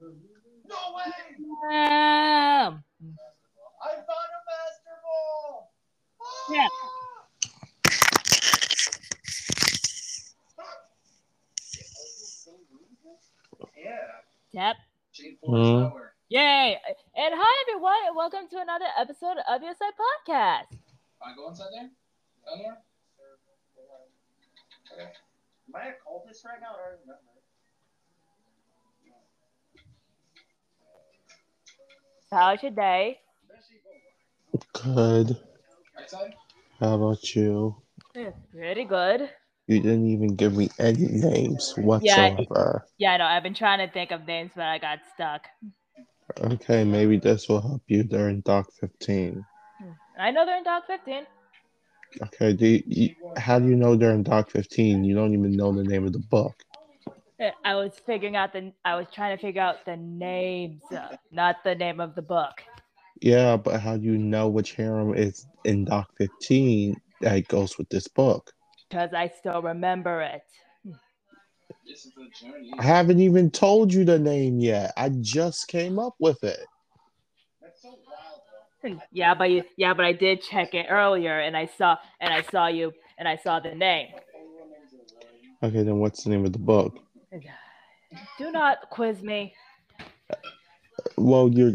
No way! Um, I found a master ball! Ah! Yeah. Yeah. Yep. Jane Hmm. Yay! And hi everyone, and welcome to another episode of your side podcast. Wanna go inside there? Down there? Okay. Am I a cultist right now? Or no? How's your day? Good. How about you? Yeah, Pretty good. You didn't even give me any names whatsoever. Yeah, I know. I've been trying to think of names, but I got stuck. Okay, maybe this will help you during Doc 15. Hmm. I know they're in Doc 15. Okay, do you, you- how do you know they're in Doc 15? You don't even know the name of the book. I was figuring out the. I was trying to figure out the names, uh, not the name of the book. Yeah, but how do you know which harem is in Doc 15 that goes with this book? Because I still remember it. This is the journey. I haven't even told you the name yet. I just came up with it. That's so wild. Yeah, but you, yeah, but I did check it earlier, and I saw, and I saw you, and I saw the name. Okay, then what's the name of the book? Do not quiz me. Well, you're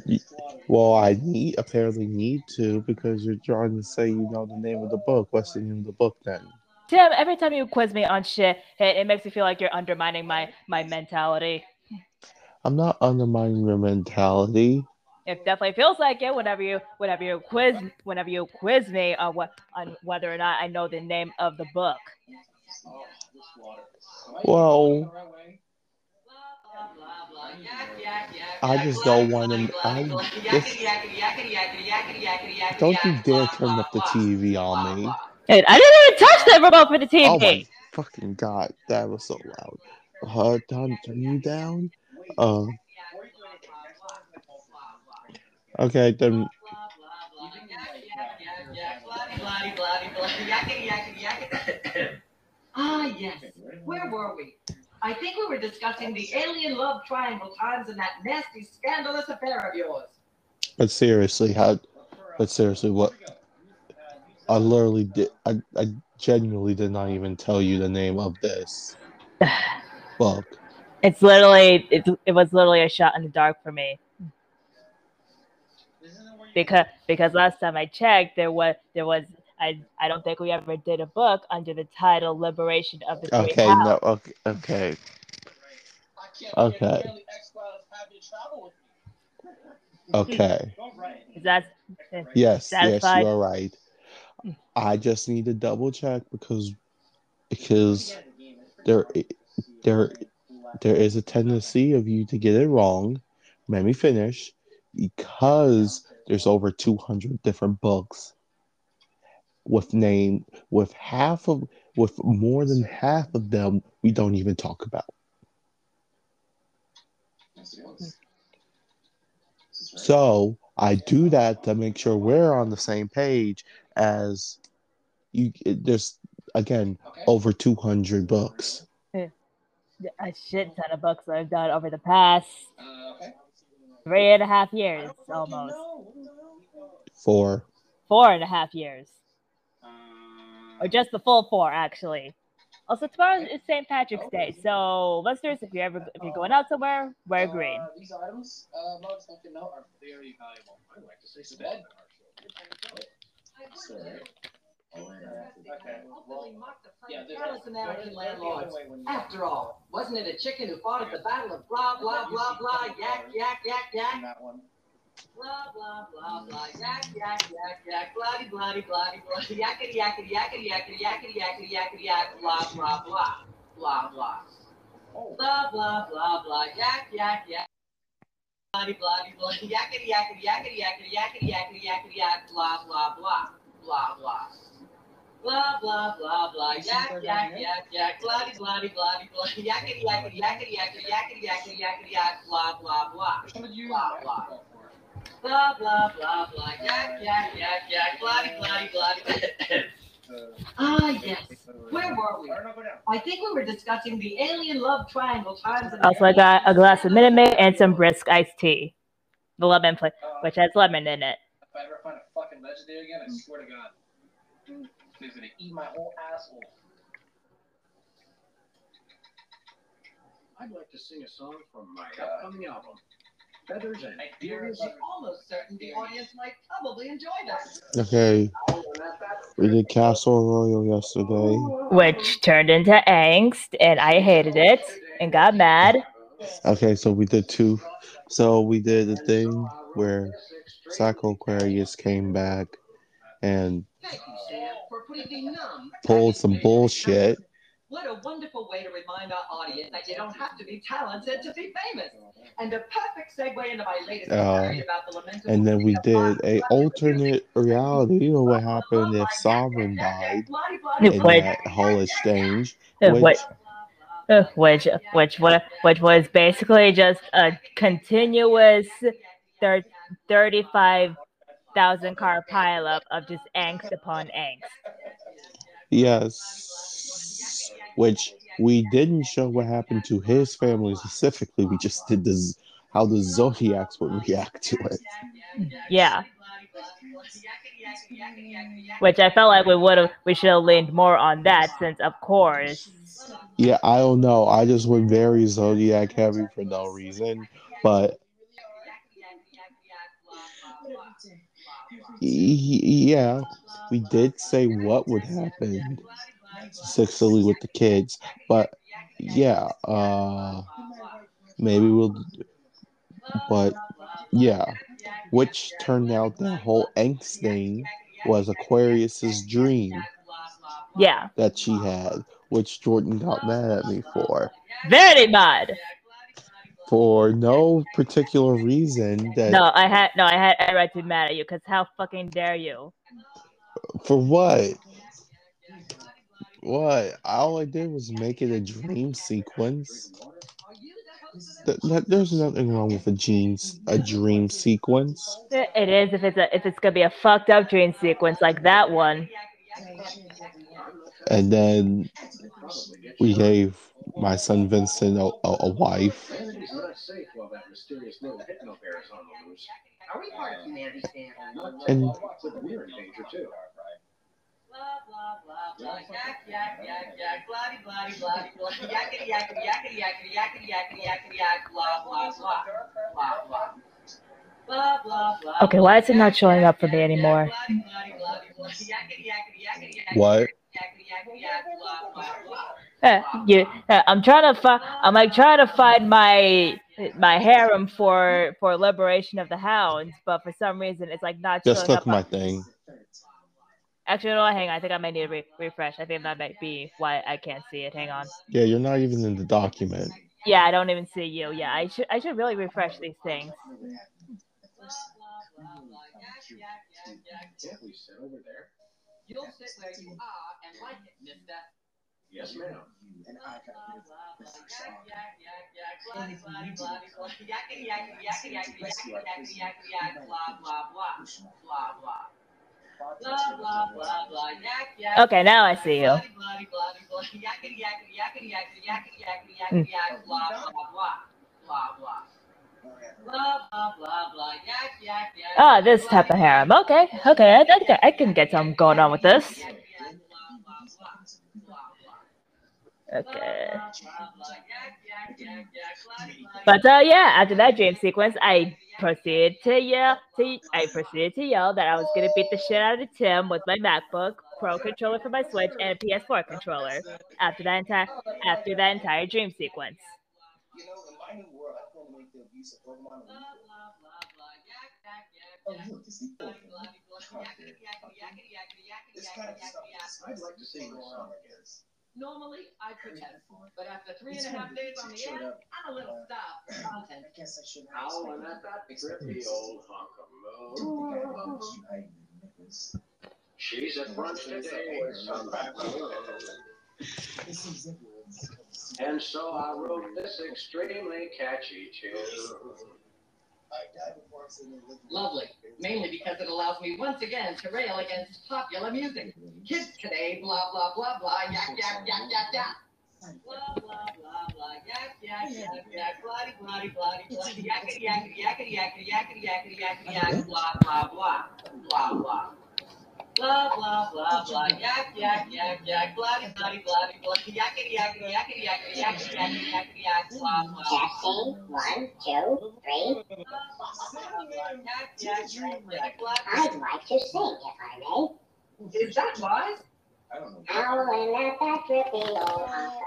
well. I need apparently need to because you're trying to say you know the name of the book. What's the name of the book then? Tim, every time you quiz me on shit, it, it makes me feel like you're undermining my my mentality. I'm not undermining your mentality. It definitely feels like it whenever you whenever you quiz whenever you quiz me on what on whether or not I know the name of the book. Oh, this water. Am I Well- going the right way? I just don't want to. I just don't you dare turn up the TV on me. And I didn't even touch the remote for the TV. Oh my fucking god, that was so loud. Uh, turn turn you down. Uh, okay then. Ah, yes. Where were we? I think we were discussing the alien love triangle times and that nasty, scandalous affair of yours. But seriously, how? But seriously, what? I literally did. I, I genuinely did not even tell you the name of this book. It's literally it, it was literally a shot in the dark for me because because last time I checked there was there was I I don't think we ever did a book under the title Liberation of the Great Okay, House. no, okay, okay. I can't Okay. get nearly X-Files having to travel with me. Okay. Go. Is that Yes, yes, you are right. I just need to double check because because there there there is a tendency of you to get it wrong. Let me finish. Because there's over 200 different books with name with half of with more than half of them we don't even talk about. So I do that to make sure we're on the same page as you. it- There's again over 200 books. a shit ton of books I've done over the past three and a half years almost know. What the hell? For four and a half years or just the full four actually. Also tomorrow is St. Patrick's Day, so listeners, if you're ever if you're going out somewhere, wear green. Uh, these items, uh, most like to know, are very valuable. I like to say bed. Sorry. Okay. Openly mocked the Yeah, there's American landlords. there's- when you- After all, wasn't it a chicken who fought at the battle of blah, blah, blah, blah, yak, yak, yak, yak, that one. Blah, blah, blah, blah, yak, yak, yak, yak, bloody, bloody, bloody, bloody, yakety, yakety, yakety, yakety, yakety, yakety, yakety, yak, blah, blah, blah, blah, blah. Oh. Blah, blah, blah, blah, yak, yak, yak. Bloody, bloody, bloody, yakety, yakety, yakety, yakety, yakety, yakety, yakety, yak, blah, blah, blah, blah, blah. Blah, blah, blah, blah, yak, yak, yak, yak, bloody, bloody, bloody, bloody, yakety, yakety, yakety, yakety, yakety, yakety, yakety, yak, blah, blah, blah. Blah, blah. Basketball for? Blah, blah, blah, blah, yak, yak, yak, yak, bloody, bloody, bloody. Ah, yes. Where were we? I think we were discussing the alien love triangle times. and- Also, I got a glass of Minute Maid and some brisk iced tea. The lemon flavor, which has lemon in it. If I ever find a fucking legendary again, I swear to God, he's gonna eat my whole asshole. I'd like to sing a song from my upcoming album, Feathers and I dare Furious. I'm almost certain the audience might probably enjoy that. Okay, we did Castle Royale yesterday. which turned into angst, and I hated it and got mad. Okay, so we did two. So we did the thing where Psycho Aquarius came back and Thank you, Sam, for putting the numb. pulled some bullshit. What a wonderful way to remind our audience that you don't have to be talented to be famous. And a perfect segue into my latest Uh, about the lamentable And then we did a alternate reality. You know what happened if Sovereign died in Wait. that whole exchange? Which, Which, which, which, which was basically just a continuous thir- 35,000 car pileup of just angst upon angst. yes, which we didn't show what happened to his family specifically. We just did this how the Zodiacs would react to it. Yeah. Which I felt like we would have, we should have leaned more on that since, of course, Yeah, I don't know. I just went very Zodiac heavy for no reason, but yeah, we did say what would happen successfully with the kids, but yeah, uh, maybe we'll, but yeah, which turned out the whole angst thing was Aquarius's dream yeah, that she had, which Jordan got mad at me for. very mad. For no particular reason that No, I had, no, I had every right to be mad at you because how fucking dare you? for what? What? All I did was make it a dream sequence. Th- th- there's nothing wrong with a jeans a dream sequence. It is if it's a if it's gonna be a fucked up dream sequence like that one. And then we gave my son Vincent a, a, a wife. Humanity's not safe while that mysterious little hypno bear is on the loose. Are we part of? And But we're in danger too. Blah, blah, blah, blah, yak, yak, yak, yak, bloody, bloody, bloody, bloody, yakety, yakety, yakety, yakety, yakety, yakety, yakety, yak, blah, blah, blah, blah, blah. Blah, blah, blah, Okay, why is it not showing up for me anymore? what? yakety, yakety, yak, blah, blah, blah. Uh, you, uh, I'm trying to find. I'm like trying to find my my harem for for liberation of the hounds, but for some reason it's like not Just showing took up. my on- thing. Actually, no, hang on. I think I might need to re- refresh. I think that might be why I can't see it. Hang on. Yeah, you're not even in the document. Yeah, I don't even see you. Yeah, I should I should really refresh these things. Blah, blah, blah, blah, yak, yak, yak, yak. Can't we sit over there? You'll sit where you are and like it, mister. Yes, ma'am. Blah, blah, blah, Okay, now I see you. Ah, this type of harem. Okay, okay, I, I, can- I can get something going on with this. Okay. But uh, yeah, after that dream sequence, I proceeded to yell. To I proceeded to yell that I was gonna beat the shit out of Tim with my MacBook Pro controller for my Switch and a PS4 controller. After that entire after that entire dream sequence. I. Oh, look, it's the stuff I'd like to sing this song. Normally, I pretend, but after three and a half days on the air, I'm a little starved for content. I guess I should Howling oh, at that trippy old hunk of moon. She's at brunch today. With some And so I wrote this extremely catchy tune. Lovely. Mainly because it allows me once again to rail against popular music. Kids today, blah, blah, blah, blah, yak, yak, yak, yak, yak. Blah, blah, blah, blah, yak, yak, yak, yak, bloody, bloody, bloody, bloody, yakety, yakety, yakety, yakety, yakety, yakety, yakety, yak, blah, blah, blah, blah, blah. Blah, blah, blah, blah, yak, yak, yak, yak, bloody, bloody, bloody, bloody, yakety, yakety, yakety, yakety, yakety, yakety, yakety, yak, blah, blah. Testing, one, two, three. Yak, yak, yak, yak, bloody. I'd like to sing, if I may. Is that wise? I don't know. Howling at that drippy old house.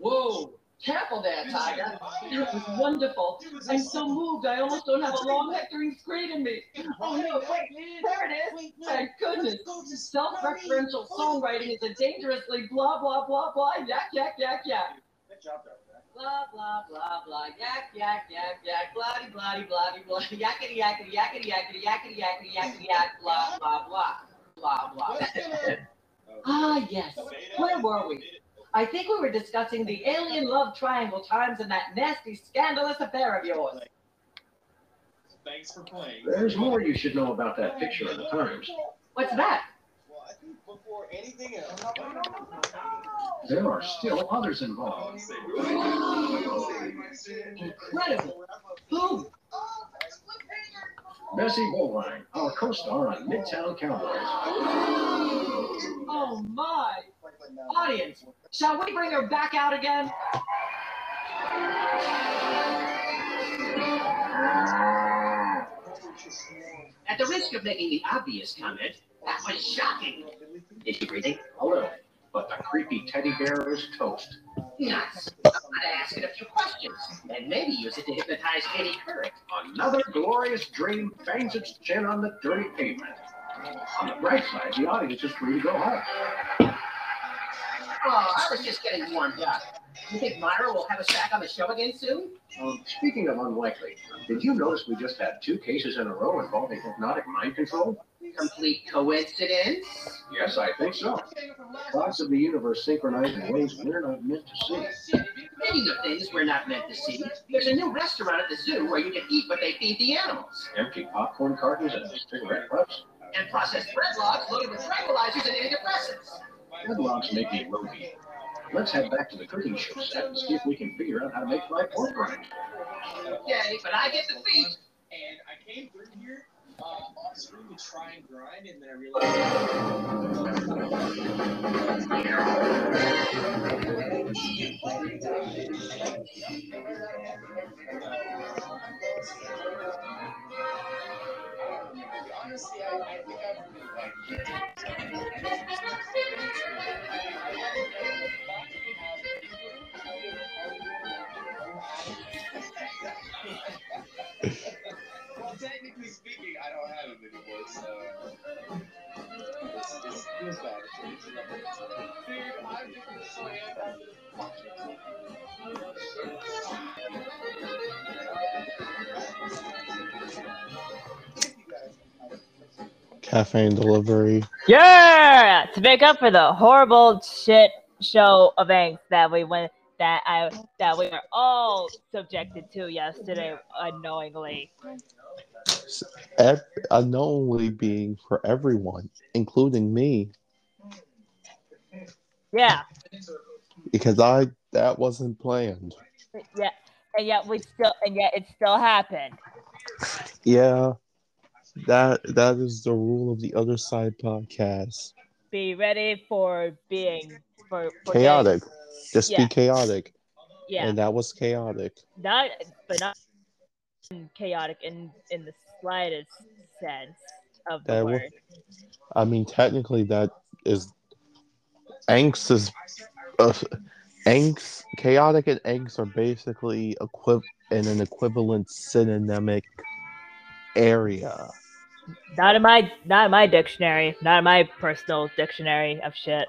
Whoa, careful there, Tiger. It was wonderful. I'm so moved, I almost don't have a long hectoring scream in me. Oh no, wait, there it is. Thank goodness. Self-referential songwriting is a dangerously blah, blah, blah, blah, yak, yak, yak, yak. Good job, Dr. Blah, blah, blah, blah, yak, yak, yak, yak, bloody, bloody, bloody, bloody, yakety, yakety, yakety, yakety, yakety, yakety, yakety, yak, blah, blah, blah, blah, blah. Ah, yes. Where were we? I think we were discussing the alien love triangle times and that nasty, scandalous affair of yours. Thanks for playing. There's more you should know about that picture in the Times. What's that? Well, I think before anything else. There are still others involved. Incredible. Who? Bessie Bullrine, our co-star on Midtown Cowboys. Oh my! Audience, shall we bring her back out again? At the risk of making the obvious comment, that was shocking. Is she breathing? A little, but the creepy teddy bear is toast. Nuts. I'm gonna ask it a few questions, and maybe use it to hypnotize Katie Couric. Another glorious dream bangs its chin on the dirty pavement. On the bright side, the audience is free to go home. Oh, I was just getting warmed up. You think Myra will have us back on the show again soon? Um, speaking of unlikely, did you notice we just had two cases in a row involving hypnotic mind control? Complete coincidence? Yes, I think so. Thoughts of the universe synchronized in ways we're not meant to see. Speaking of things we're not meant to see, there's a new restaurant at the zoo where you can eat what they feed the animals. Empty popcorn cartons and cigarette butts. And processed bread logs loaded with tranquilizers and antidepressants. Headlocks make me ropey. Let's head back to the cooking show set and see if we can figure out how to make fried pork rinds. Okay, but I get the feet. And I came through here uh, off screen to try and grind, and then I realized. Well, technically speaking, I don't have him anymore, so it's, it's, bad. Dude, I'm just so happy. Caffeine delivery. Yeah, to make up for the horrible shit show of angst that we went that I that we are all subjected to yesterday unknowingly. Ev- unknowingly being for everyone, including me, Yeah, because I that wasn't planned. yeah, and yet we still and yet it still happened. Yeah, that that is the rule of the other side podcast. Be ready for being for, for Chaotic. Just Yeah. be chaotic, Yeah, and that was chaotic. not but not chaotic in in the slightest sense of the That word. I mean, technically, that is angst is uh, angst. Chaotic and angst are basically equiv- in an equivalent synonymic area. Not in my not in my dictionary. Not in my personal dictionary of shit.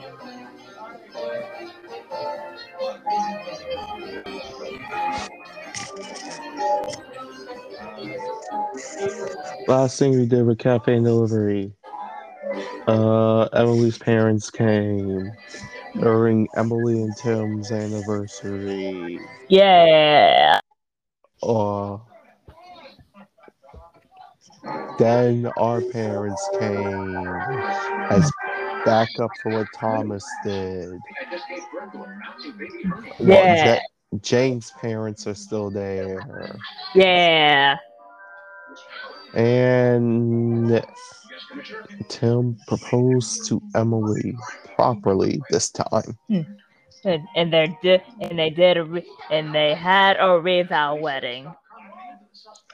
Last thing we did with cafe delivery. Uh, Emily's parents came during Emily and Tim's anniversary. Yeah. Uh, then our parents came as backup for what Thomas did. I just gave birth to a bouncing baby hermit. Well, Yeah. Ja- Jane's parents are still there. Yeah. And Tim proposed to Emily properly this time. Hmm. And, and they did and they did a re- and they had a revow wedding.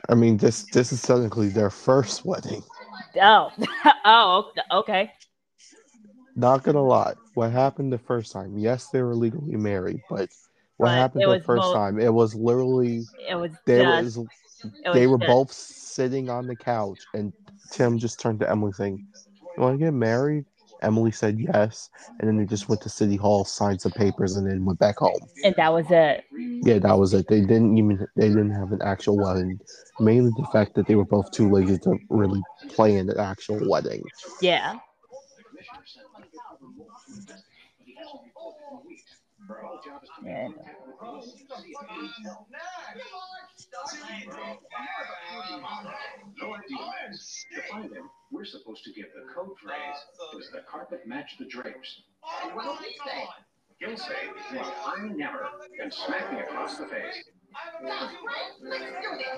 I mean, this this is technically their first wedding. Oh. oh, okay. Not gonna lie, what happened the first time? Yes, they were legally married, but what But happened the first mo- time? It was literally It was they just was they were just- both sitting on the couch, and Tim just turned to Emily saying, "You want to get married?" Emily said yes, and then they just went to City Hall, signed some papers, and then went back home. and that was it. Yeah, that was it. They didn't even they didn't have an actual wedding. Mainly the fact that they were both too lazy to really plan an actual wedding. Yeah. And, No idea, To find him, we're supposed to give the code phrase, does the carpet match the drapes? What'll he say? He'll say, well, I never, and smack me across the face. Sounds great. Let's do this.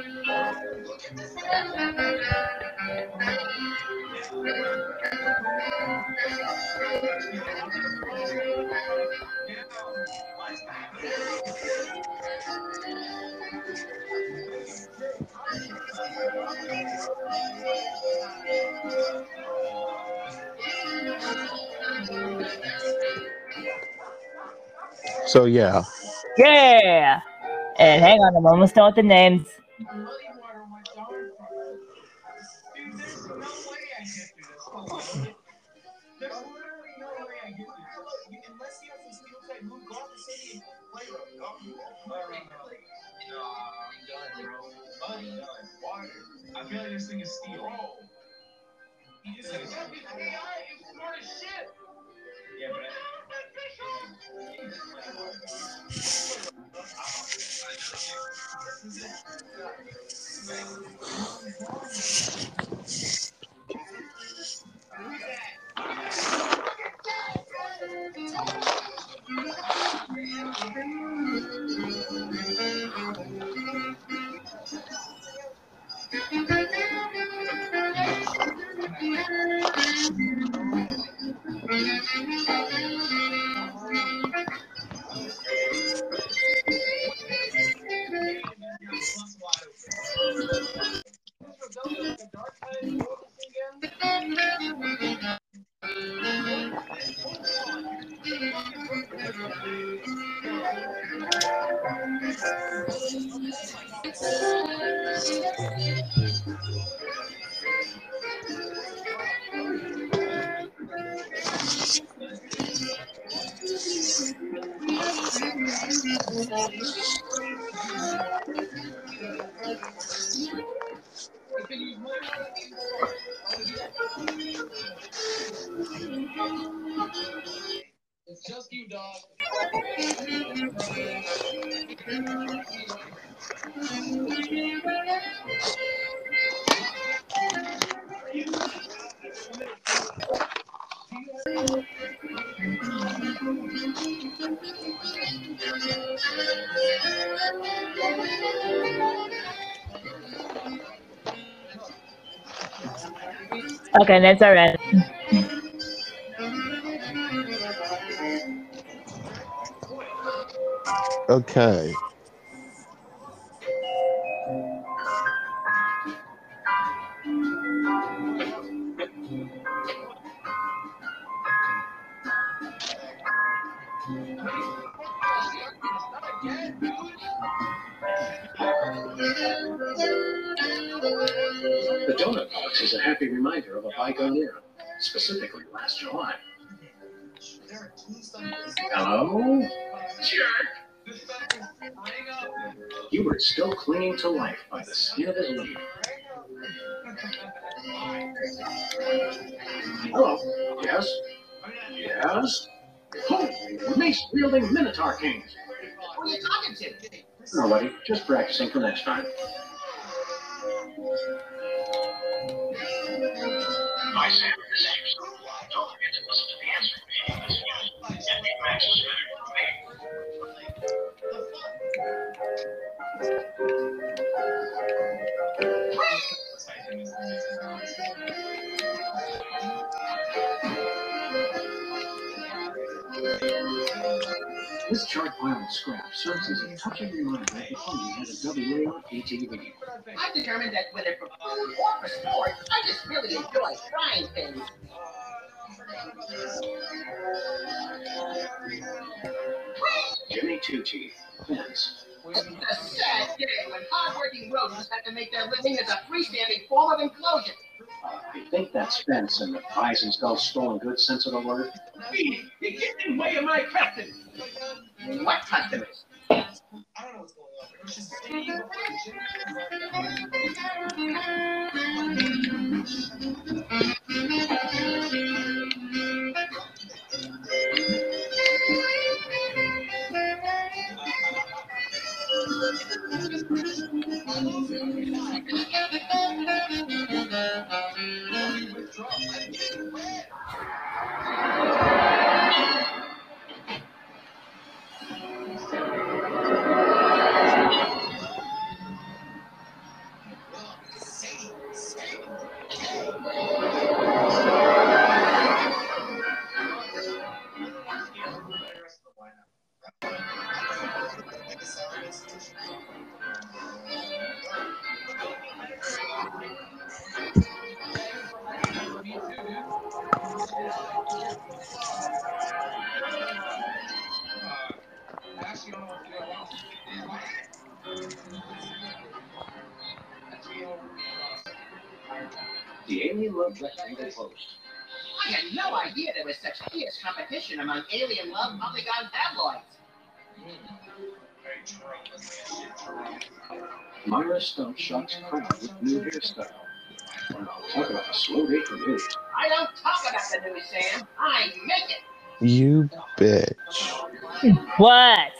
So yeah, yeah. And hang on, I'm almost done with the names. I feel like this thing is steel. This thing is AI. It's smart as shit. Yeah, but. I... Thank you. Okay, that's all right. Okay. Clinging to life by the skin of his leaf. Hello? Yes? Yes? Holy mace wielding Minotaur Kings! Who are you talking to? Nobody, just practicing for next time. Hi, Sam. Don't forget to listen to the answering machine this year. And the Max is better for me. This chart pile of scrap serves as a touching reminder that the Hungry has a WARP TV. I'm determined that whether for food or for sport, I just really enjoy trying things. Jimmy Two Teeth. Pence. It's a sad day when hardworking rodents have to make their living as a freestanding form of enclosure. Uh, I think that's Spence and the buys and sells stolen goods sense of the word. Speedy, you're getting in the way of my customers. What customers? I don't know what's going on. It's just The Rectangle Post. I had no idea there was such fierce competition among alien love polygon tabloids. Very true. Myra Stuhf shocks crowd with new hairstyle. Wow, talk about a slow day for me. I don't talk about the news, Sam. I make it. You bitch. What?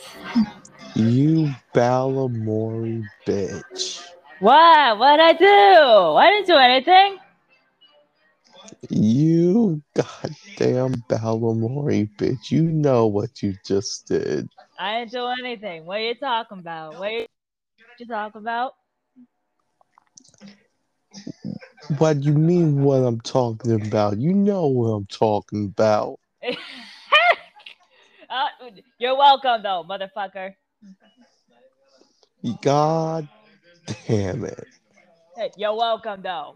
You Balamori bitch. What? What'd I do? I didn't do anything. You goddamn Balamori bitch. You know what you just did. I didn't do anything. What are you talking about? What are you, what you talking about? What you mean what I'm talking about? You know what I'm talking about. uh, you're welcome, though, motherfucker. God damn it. Hey, You're welcome, though.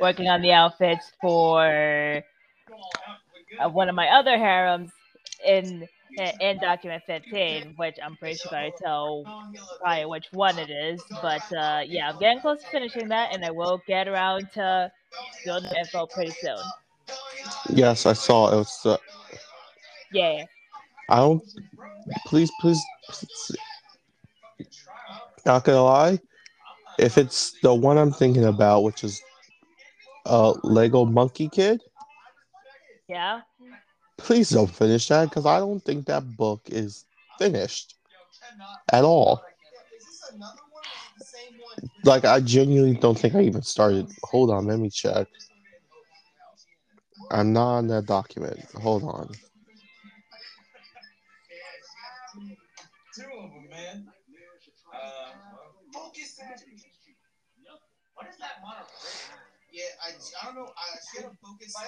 working on the outfits for uh, one of my other harems in in document 15, which I'm pretty sure I tell probably which one it is. But uh, yeah, I'm getting close to finishing that, and I will get around to doing the info pretty soon. Yes, I saw it was. Uh, Yeah. I don't. Please, please, please. Not gonna lie, if it's the one I'm thinking about, which is uh Lego Monkey Kid, Yeah. please don't finish that because I don't think that book is finished at all. Like I genuinely don't think I even started. Hold on, let me check. I'm not on that document. Hold on. I, I don't know. I she had a focus. I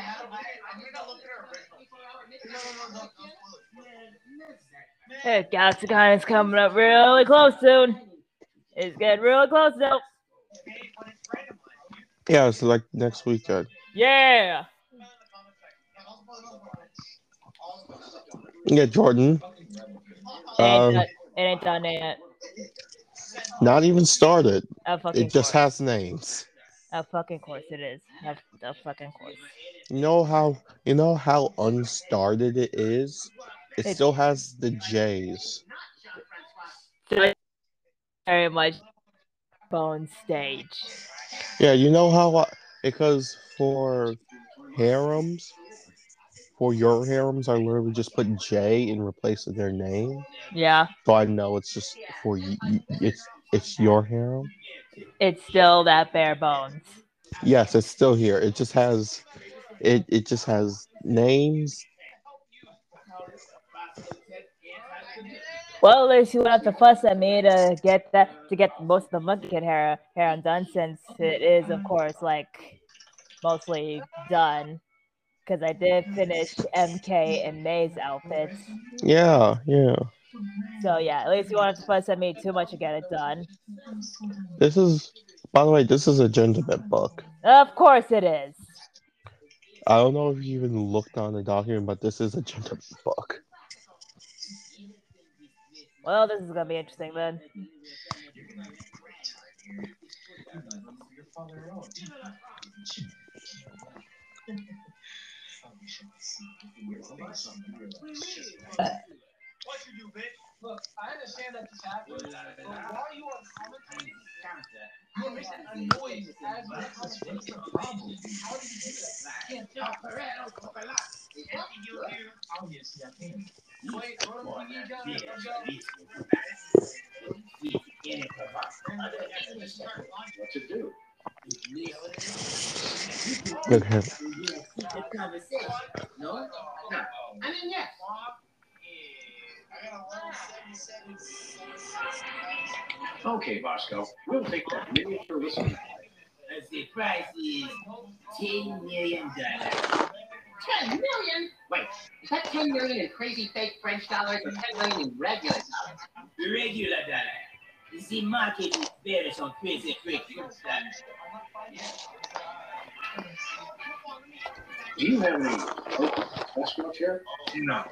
had a I I'm gonna look at her original. No, no, no, no, no spoilers. Hey, Galacticon is coming up really close soon. It's getting really close now. Yeah, it's like next weekend. Yeah. Yeah, Jordan. It ain't, Um, done, it ain't done yet. Not even started. Of fucking It just course. has names. Of fucking course it is. Of, of fucking course. You know how you know how unstarted it is? It It- still has the J's. Very much bone stage. Yeah, you know how I, because for harems, for your harems, I literally just put J in replace of their name, Yeah. so I know it's just for you. It's it's your harem. It's still that bare bones. Yes, it's still here. It just has it. It just has names. Well, at least you won't have to fuss at me to get that to get most of the monkey kid hair hair undone since it is of course like mostly done. Because I did finish MK and May's outfits. Yeah, yeah. So yeah, at least you have to fuss at me too much to get it done. This is, by the way, this is a gentleman book. Of course it is. I don't know if you even looked on the document, but this is a gentleman book. Well, this is gonna be interesting then. What you do, bitch? Look, I understand that this happened, but why are you on commentary? You make a noise as you What's the problem? How do you do that? Can't tell. Obviously, I oh, can. Wait, what am I doing? What to do? Okay. No? No. I mean, yes. Okay, Bosco. We'll take that miniature listening. The price is ten million dollars. Ten million? Wait, is that ten million in crazy fake French dollars or ten million in regular dollars? Regular dollar. The market is based on crazy fake French dollars. Do you have any oh, escrow here? No.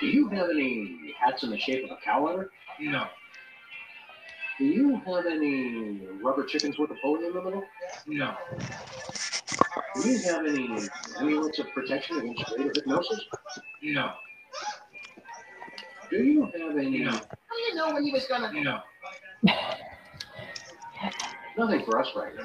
Do you have any hats in the shape of a cow letter? No. Do you have any rubber chickens with a pony in the middle? No. Do you have any amulets of protection against greater hypnosis? No. Do you have any? No. How do you know when he was gonna? No. Nothing for us right now.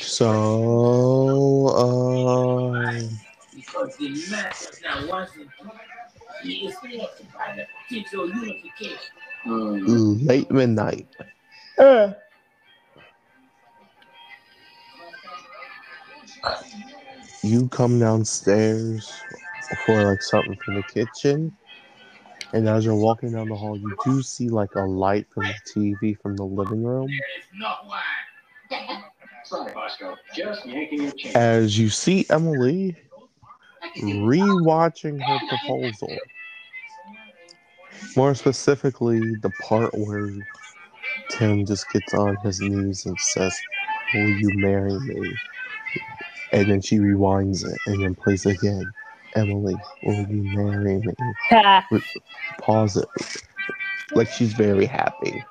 So, uh, Because the master now wants to he is selected by the potential unification. Late midnight. Uh, You come downstairs for like something from the kitchen, and as you're walking down the hall, you do see like a light from the TV from the living room. There is no one. As you see Emily rewatching her proposal. More specifically, the part where Tim just gets on his knees and says, Will you marry me? And then she rewinds it and then plays it again. Emily, will you marry me? Pause it. Like she's very happy.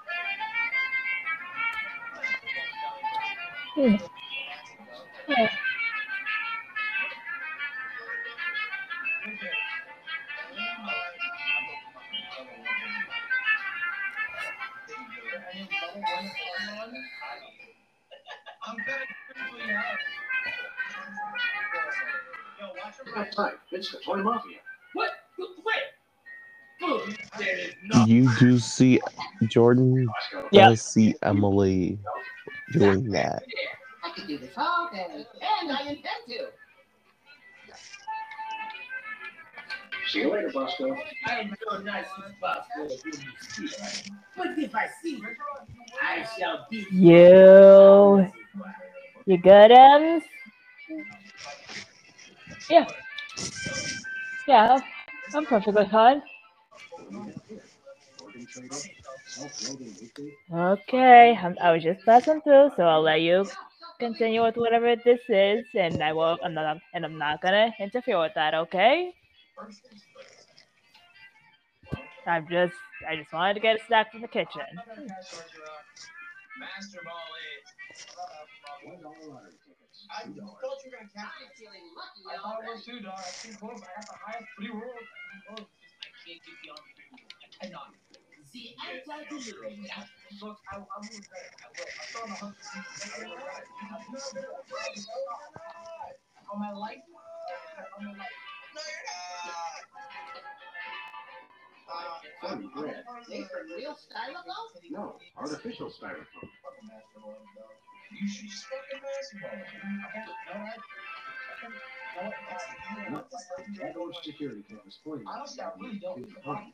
You do see Jordan. Yep. does see Emily doing that. I could do this all day, and I intend to. See you later, Bosco. I am so nice as possible when you speak. But if I see you, I shall be you, you good, Ems? Yeah. Yeah, I'm perfectly fine. Okay, I'm, I was just passing through, so I'll let you continue with whatever this is, and I will. I'm not, and I'm not gonna interfere with that. Okay? I'm just, I just wanted to get a snack from the kitchen. I thought you were gonna I thought was too. I. I the I. the anti-delivery. Look, I, I will regret it. I will. I'm still on the hunt for some- On my life. On my life. No, you're not. Funny bread. Made from real styrofoam? No, artificial styrofoam. Fucking basketball. You should just fucking basketball. Okay, no, I. fucking- no, that's- you know what, this thing- That old security cameras pointing. at Honestly, I really don't.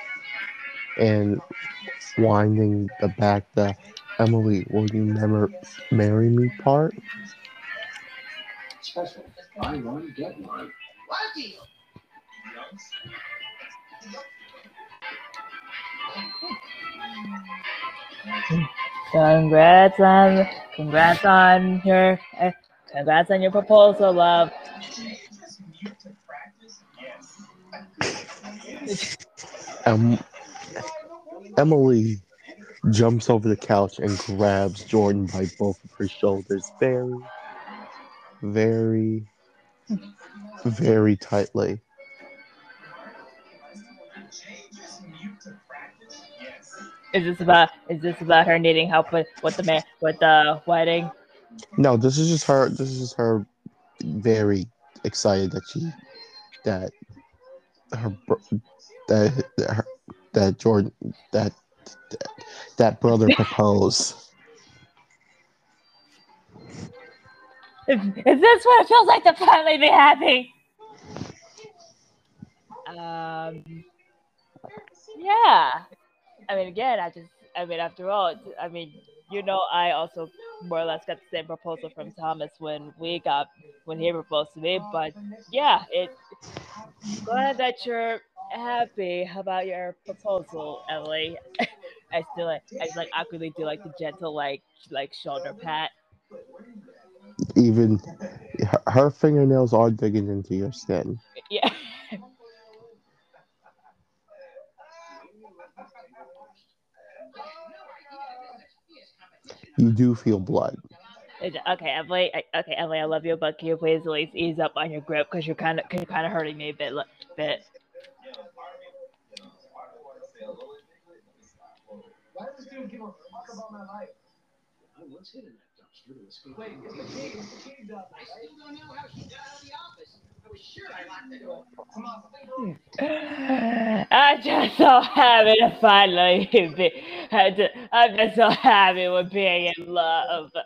and winding the back the Emily, will you never marry me part? Special. Buy one, get one. What deal! Congrats on, congrats on your, uh, congrats on your proposal, love. Em- Emily jumps over the couch and grabs Jordan by both of her shoulders very, very, very tightly. Is this about, is this about her needing help with, with the man, with the wedding? No, this is just her. This is just her very excited that she that her that that, her, that Jordan that that, that brother proposed. Is, is this what it feels like to finally be happy? Um, yeah. I mean, again, I just, I mean, after all, I mean, you know, I also more or less got the same proposal from Thomas when we got, when he proposed to me. But yeah, it, glad that you're happy how about your proposal, Emily. I still like I just like awkwardly do like the gentle like like shoulder pat. Even her, her fingernails are digging into your skin. Yeah. You do feel blood. Okay, Emily. I, okay, Emily. I love you, but can you please at least ease up on your grip because you're kind of you're kind of hurting me a bit. Bit. Why does this dude give a fuck about my life? I once hid in that dumpster to escape. Wait, it's the king. It's the king down I still don't know how she got out of the office. I was sure I locked the door. Come on, think. I'm just so happy to finally be. I'm just, I'm just so happy with being in love. But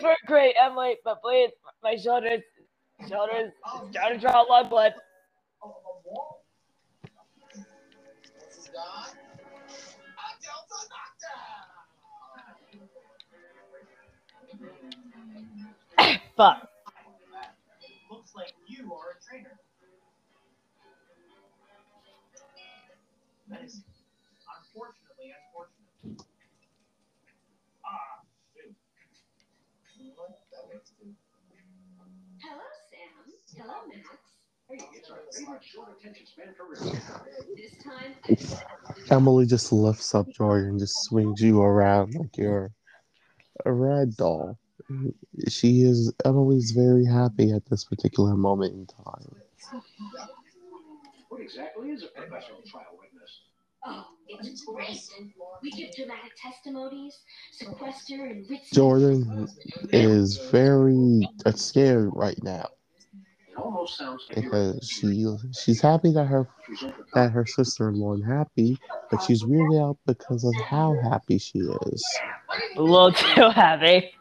for great, Emily. But please, my shoulders, shoulders, starting to draw a lot of blood. Oh, Fuck. Looks like you are a trainer. Nice. Unfortunately, unfortunately. Ah, shoot. What? That works too. Hello, Sam. Hello, Max. Hey, it's our favorite short attention span for real. This time, I Emily just lifts up Jordan and just swings you around like you're a rag doll. She is Emily's very happy at this particular moment in time. What exactly is a professional trial witness? Oh, it's great. We give dramatic testimonies, sequester and rid Jordan is very uh, scared right now It almost sounds like because she she's happy that her that her sister-in-law is happy, but she's weirded out because of how happy she is. A little too happy.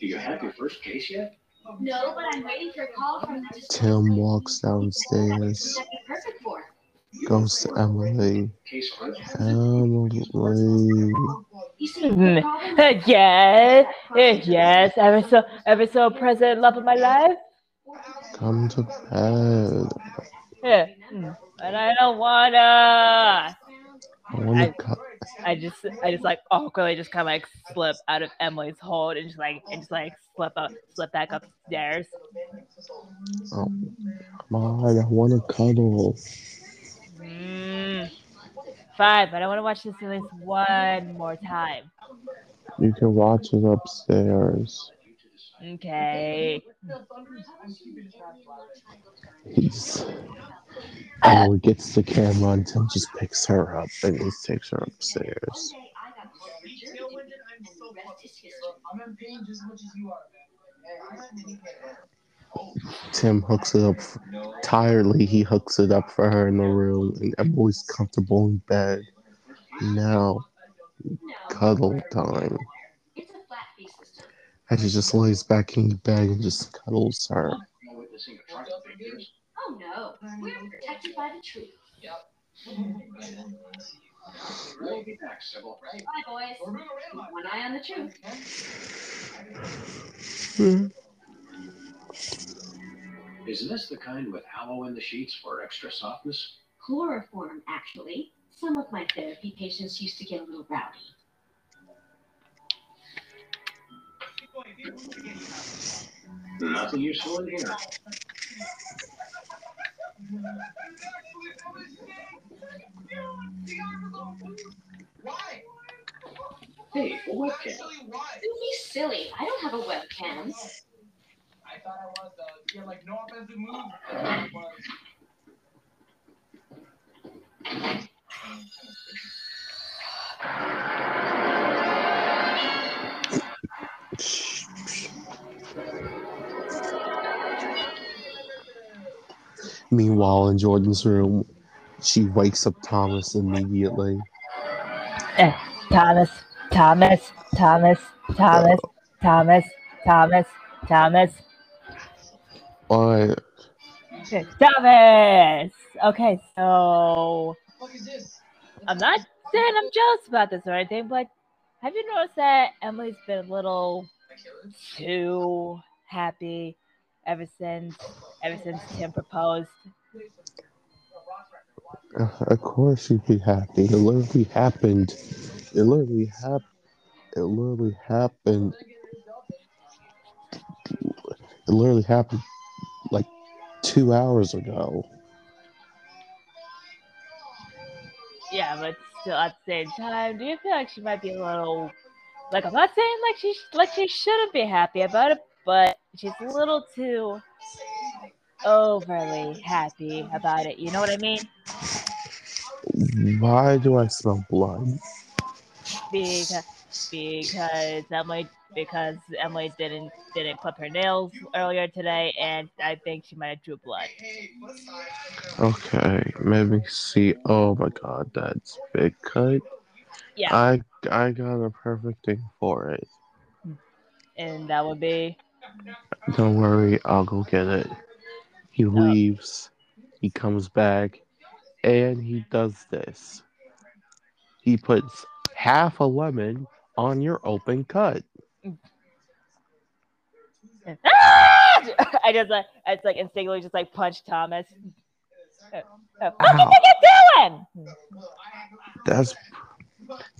Do you have your first case yet? No, but I'm waiting for a call from the Tim walks downstairs, That'd be perfect for. goes to Emily. Case Emily, You see, the problem yes, eh, yes. Ever so, ever so present love of my life. come to bed. Hmm. Yeah. But I don't wanna. I want to cut. I just, I just like awkwardly just kind of like slip out of Emily's hold and just like, and just like slip up, slip back upstairs. Oh, come on, I want to cuddle. Mm. Fine, but I want to watch this at least one more time. You can watch it upstairs. Okay. Oh, He's. Emily gets the camera and Tim just picks her up and he takes her upstairs. Tim hooks it up tiredly. He hooks it up for her in the room, and Emily's comfortable in bed. Now, cuddle time. it's a flat fee system. And she just lays back in the bed and just cuddles her. No witnessing a trial figures. Oh no, oh, we're protected by the truth. Yep. We'll be back, Sybil. Bye, boys. We're doing a. One eye on the truth. Is this the kind with aloe in the sheets for extra softness? Chloroform, actually. Some of my therapy patients used to get a little rowdy. Nothing useful in here. Hey, a webcam. Don't be silly. I don't have a webcam. I thought I was, uh, you like no offensive move. But... Meanwhile, in Jordan's room, she wakes up Thomas immediately. Eh, Thomas, Thomas, Thomas, Thomas, Thomas, Thomas, Thomas, But Thomas. Okay, so What? I'm not saying I'm jealous about this or anything, but have you noticed that Emily's been a little too happy ever since ever since Tim proposed? Uh, of course she'd be happy. It literally happened. It literally happened. It literally happened. It literally happened like two hours ago. Yeah, but still at the same time, do you feel like she might be a little like I'm not saying like she like she shouldn't be happy about it, but she's a little too overly happy about it. You know what I mean? Why do I smell blood? Because because Emily because Emily didn't didn't clip her nails earlier today, and I think she might have drew blood. Okay, let me see. Oh my god, that's big cut. Yeah, I I got a perfect thing for it. and that would be Don't worry, I'll go get it. He leaves, he comes back, and he does this. He puts half a lemon on your open cut. I just like I just like instinctively just like punch Thomas. Uh, uh, What do you think you're doing? That's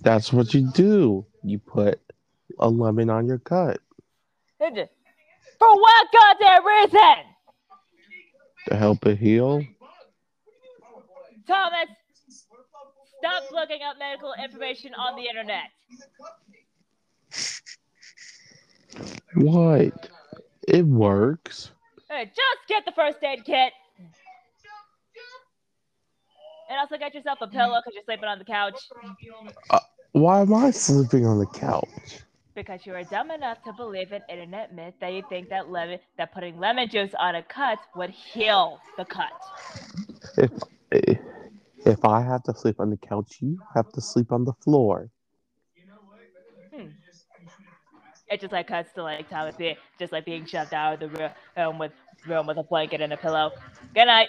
that's what you do. You put a lemon on your cut For what goddamn reason? to help it heal. Thomas, stop looking up medical information on the internet. What? It works. Hey, just get the first aid kit. And also get yourself a pillow because you're sleeping on the couch. Uh, why am I sleeping on the couch? Because you are dumb enough to believe an internet myth that you think that lemon that putting lemon juice on a cut would heal the cut. If if I have to sleep on the couch, you have to sleep on the floor. Hmm. It just like cuts to like Thomas being just like being shoved out of the room um, with room with a blanket and a pillow. Good night.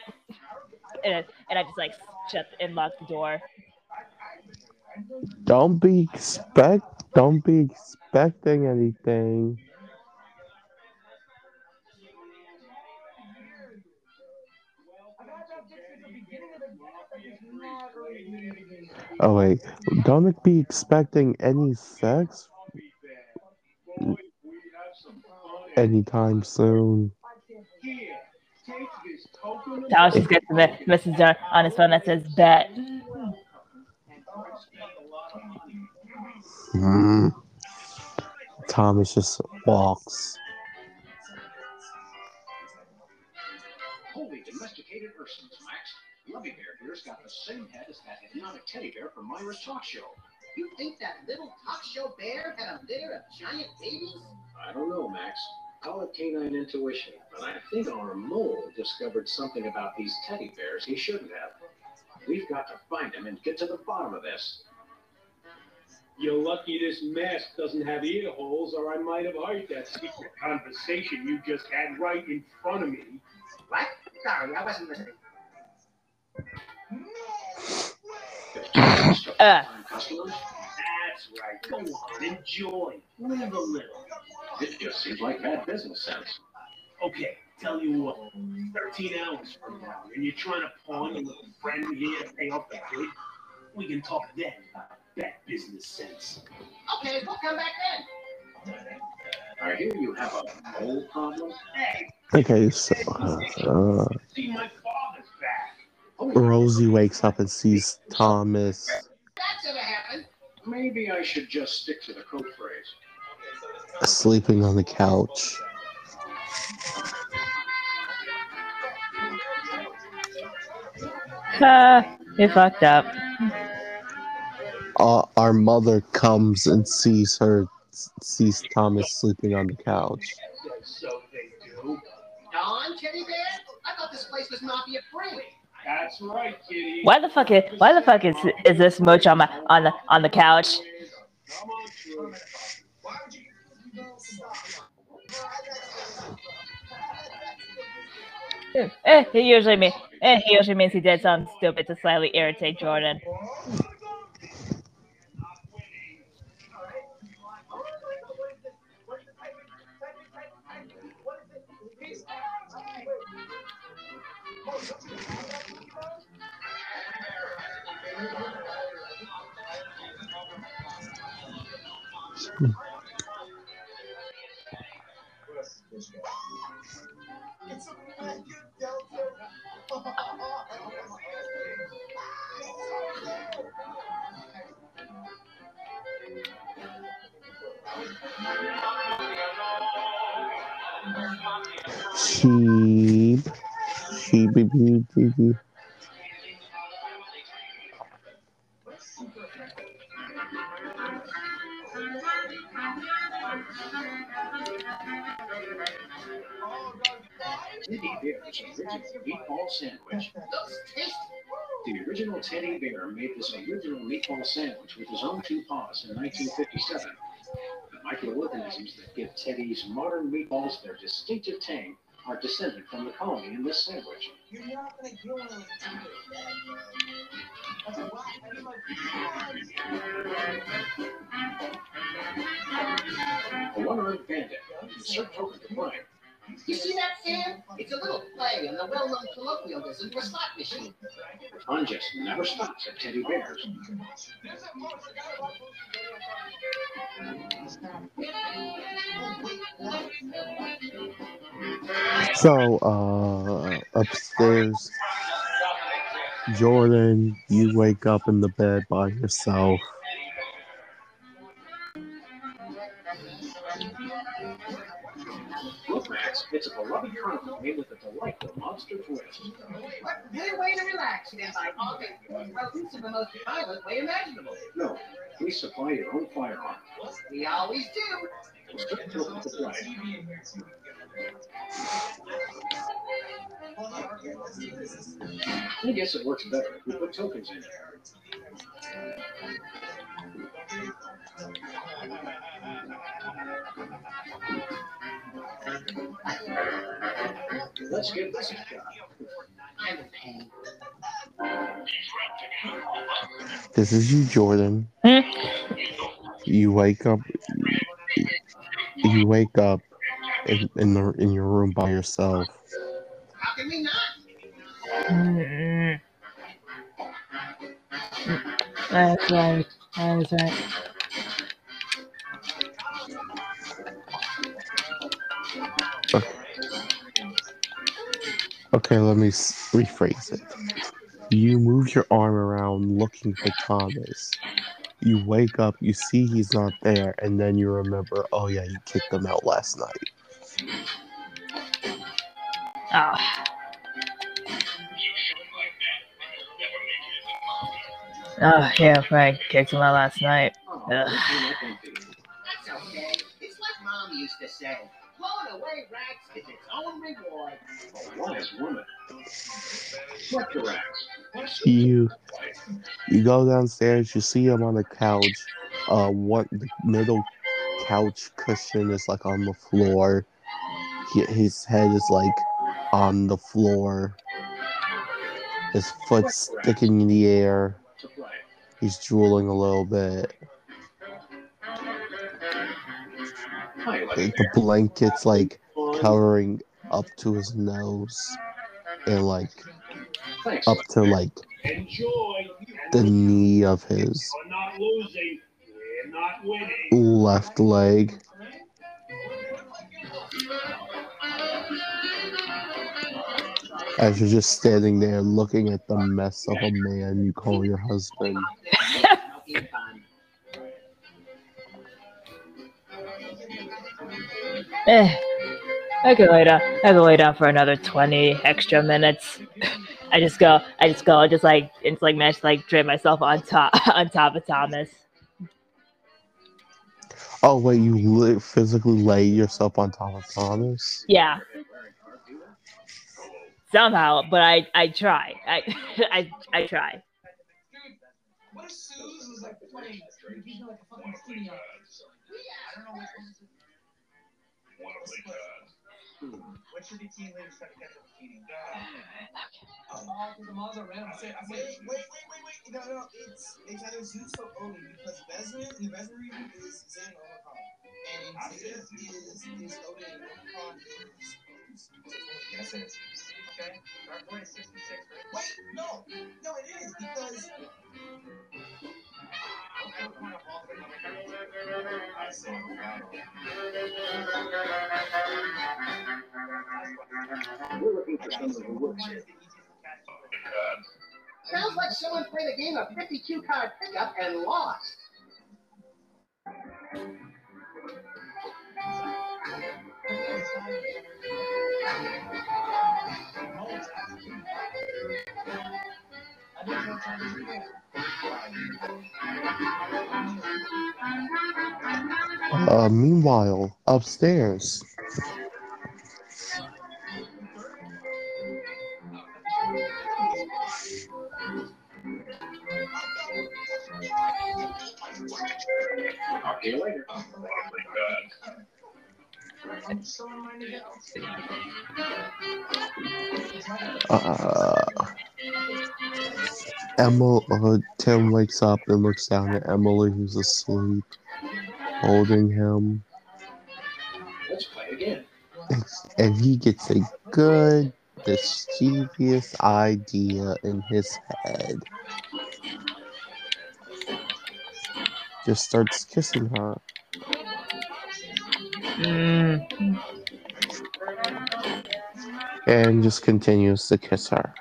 And, and I just like shut and lock the door. Don't be expect don't be expecting anything. Oh wait, don't be expecting any sex anytime soon. Thomas just gets the message on his phone that says bet. Hmm. Thomas just walks. Holy domesticated ursines, Max. Lovey Bear here's got the same head as that hypnotic teddy bear from Myra's talk show. You think that little talk show bear had a litter of giant babies? I don't know, Max. Call it canine intuition, but I think our mole discovered something about these teddy bears he shouldn't have. We've got to find him and get to the bottom of this. You're lucky this mask doesn't have ear holes, or I might have heard that secret conversation you just had right in front of me. What? Sorry, I wasn't listening. Uh, Customers? That's right. Go on, enjoy. Live a little. It just seems like bad business sense. Okay, tell you what. 13 hours from now, and you're trying to pawn your little friend here to pay off the kid. We can talk then about bad business sense. Okay, we'll come back then. I hear you have a mole problem. Hey, Okay, so uh, see my father's back. Rosie wakes up and sees Thomas. That's gonna happen. Maybe I should just stick to the code phrase. sleeping on the couch. uh, you fucked up. Uh, our mother comes and sees her, sees Thomas sleeping on the couch. So they do. Dawn, teddy bear? I thought this place was mafia free. That's right, kitty. Why the fuck is why the fuck is is this mooch on my on the on the couch? Come on through. Eh, he usually mean eh, he usually means he did something stupid to slightly irritate Jordan. Sheep. Beep. Teddy Bear's original meatball sandwich. The original Teddy Bear made this original meatball sandwich with his own two paws in 1957. The microorganisms that give Teddy's modern meatballs their distinctive tang are descended from the colony in this sandwich. You're not gonna kill him. That's a. I need my A one-armed bandit in search of the plane. You see that, Sam? It's a little play on the well-known colloquialism for slot machine. The fun just never stops at Teddy Bear's. So, uh, upstairs, Jordan, you wake up in the bed by yourself. It's a beloved made with a delightful monster twist. Better way to relax than by in the most violent way imaginable? No, we supply your own firearm. We always do. Just look at the play. I guess it works better if we put tokens in it. Let's give this a shot. I'm in pain. This is you, Jordan. Hmm? You wake up. You wake up in, in the in your room by yourself. How can we not? That's right. That's right. Okay, let me rephrase it. You move your arm around looking for Thomas. You wake up, you see he's not there, and then you remember, oh yeah, you kicked him out last night. Oh. Oh, yeah, Frank Kicked him out last night. That's okay. It's like Mom used to say. Blowing away racks is its own reward. Wise woman. What the racks? You you go downstairs, you see him on the couch. Uh, what the middle couch cushion is like on the floor. He, his head is like on the floor. His foot's sticking in the air. He's drooling a little bit. Hi, The, blanket's like covering up to his nose and like up to like the knee of his left leg. As you're just standing there looking at the mess of a man you call your husband. Eh. I could lay down. I could lay down for another twenty extra minutes. I just go. I just go. I just like it's like manage to like drape myself on top on top of Thomas. Oh wait, you li- physically lay yourself on top of Thomas? Yeah. Somehow, but I I try. I I I try. Dude, what if Suze was like playing? Like a fucking skinny I don't know which one. to- What's the question? What should the teen lady start catch up eating? Because the moms are random. I said, I said, wait, wait, wait, wait. No, no, it's it's either Zeus or Odin because Vesna in the Vesna region is Zen or Omicron. And in Zeta is is Odin and Omicron is Zeus. Yes, it is. Okay. Dark Boy is 66, right? Wait, no, no, it is because. We're looking for here. Sounds like someone played a game of 52 card pickup and lost. Uh, meanwhile, upstairs, Talk to you later. uh, Emma, uh, Tim wakes up and looks down at Emily, who's asleep, holding him, Let's play again. and he gets a good, mischievous idea in his head. Just starts kissing her. Mm. and just continues to kiss her.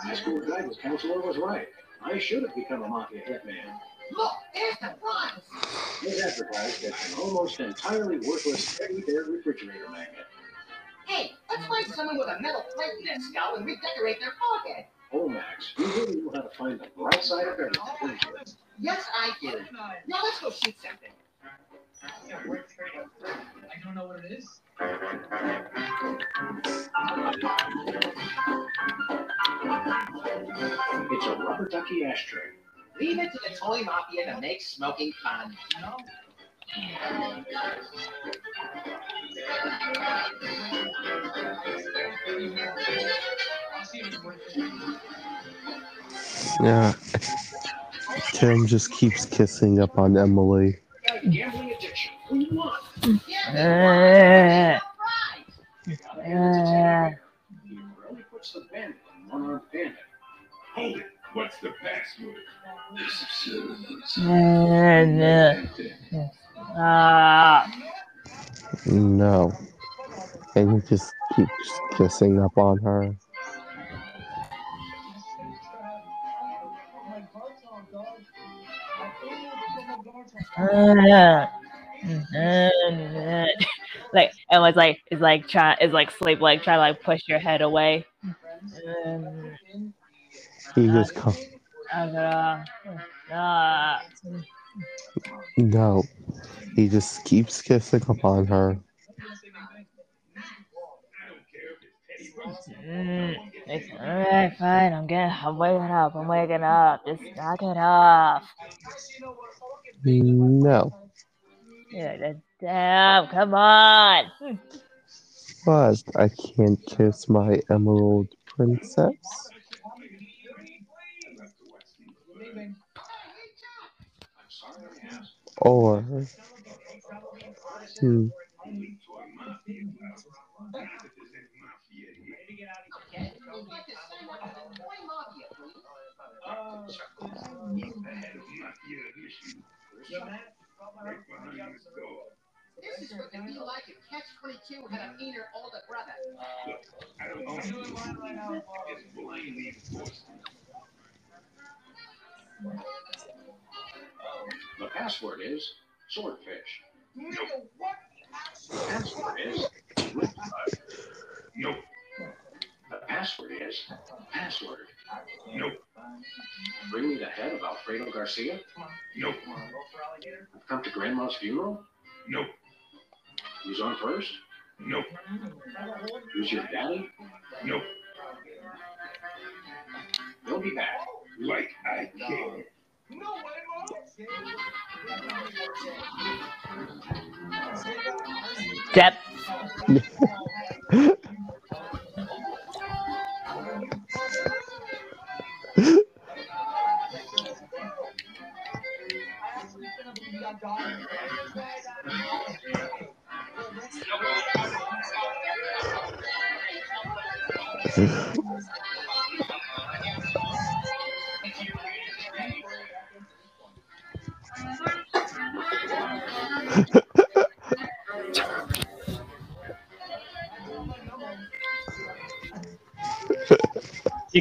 High school guidance counselor was right. I should have become a mafia hitman. Look, there's the prize. They advertised as an almost entirely worthless teddy bear refrigerator magnet. Hey, let's find someone with a metal plate in their skull and redecorate their forehead. Oh, Max, you really know how to find the bright side of everything. Yes, I do. Now let's go shoot something. I don't know what it is. It's a rubber ducky ashtray. Leave it to the toy mafia to make smoking fun. No. I'll see if it's worth it. Yeah. Tim just keeps kissing up on Emily. Got a gambling addiction. What do you want? Uh, uh, hand it to Teddy Bear. He really puts the bandit in one-armed bandit. Hold it. What's the password? No. And he just keeps kissing up on her. like and was like is like trying is like sleep like trying to like push your head away. He just co- uh, no. He just keeps kissing upon her. mm, it's alright, fine. I'm getting, I'm waking up. I'm waking up. Just knock it off. No. Yeah, damn, come on. But I can't kiss my emerald princess. I'm sorry I asked. Or. Hmm. Okay, we'd like to sign up with the toy mafia, please. This is like Catch 22 had a meaner older brother. Garcia. no, I've come to Grandma's funeral. Nope. Who's on first?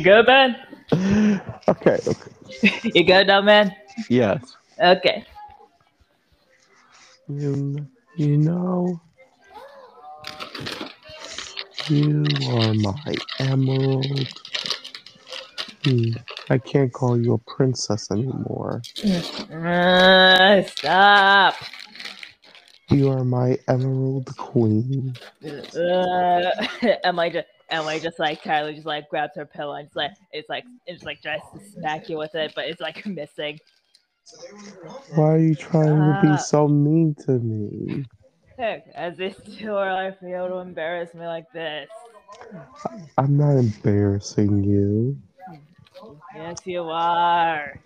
Good, man? Okay, okay. You good now, man? Yes. Okay. You, you know, you are my emerald. Hmm, I can't call you a princess anymore. Uh, stop. You are my emerald queen. Uh, I just Emily just like Tyler just like grabs her pillow and just like it's like it's like tries to smack you with it, but it's like missing. Why are you trying to be Ah. so mean to me? Heck, as it's too early for you to embarrass me like this. I'm not embarrassing you. Yes, you are.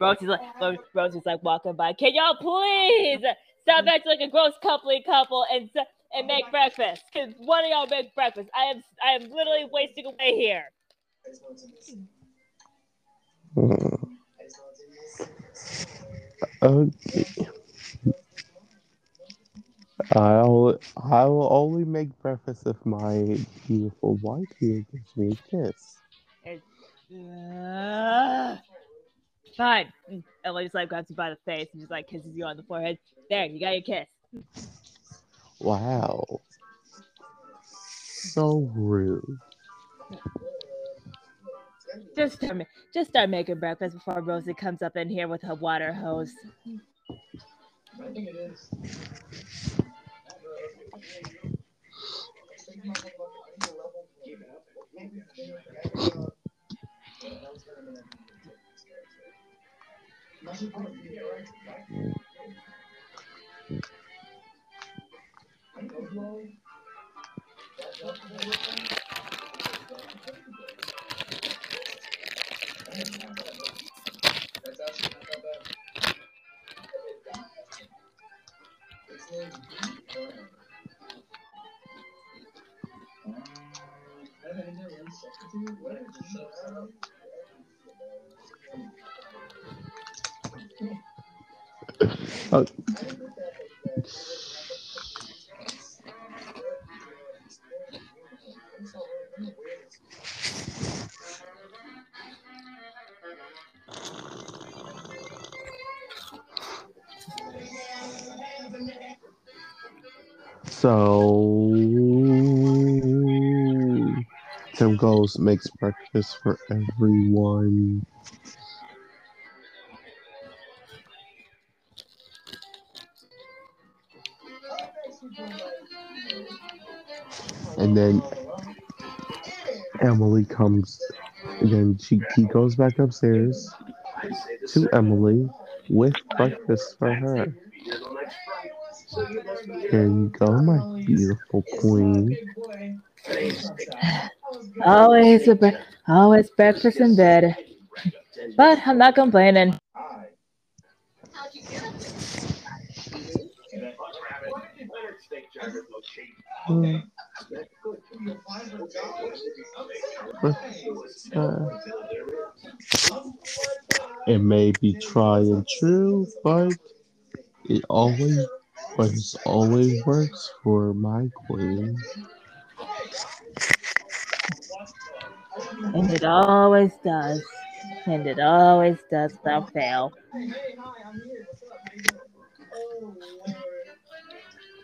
Rosie's like Ro- Rosie's like walking by. Can y'all please stop acting like a gross coupley couple and s- and make breakfast? Cause one of y'all make breakfast. I am I am literally wasting away here. Hmm. Okay. I'll I will only make breakfast if my beautiful wife here gives me a kiss. Uh, fine. Just like grabs you by the face and just like kisses you on the forehead. There, you got your kiss. Wow. So rude. Just start, just start making breakfast before Rosie comes up in here with her water hose. I think it is. That's Oh, so Tim goes makes breakfast for everyone. And then Emily comes, and then she he goes back upstairs to Emily with breakfast for her. Here you go, my beautiful queen. Always a bre- always breakfast in bed. But I'm not complaining. Uh, it may be tried and true, but it always, but it always works for my queen. And it always does. And it always does without fail. Hey, hi, I'm here. What's up? How you doing? Oh, Lord.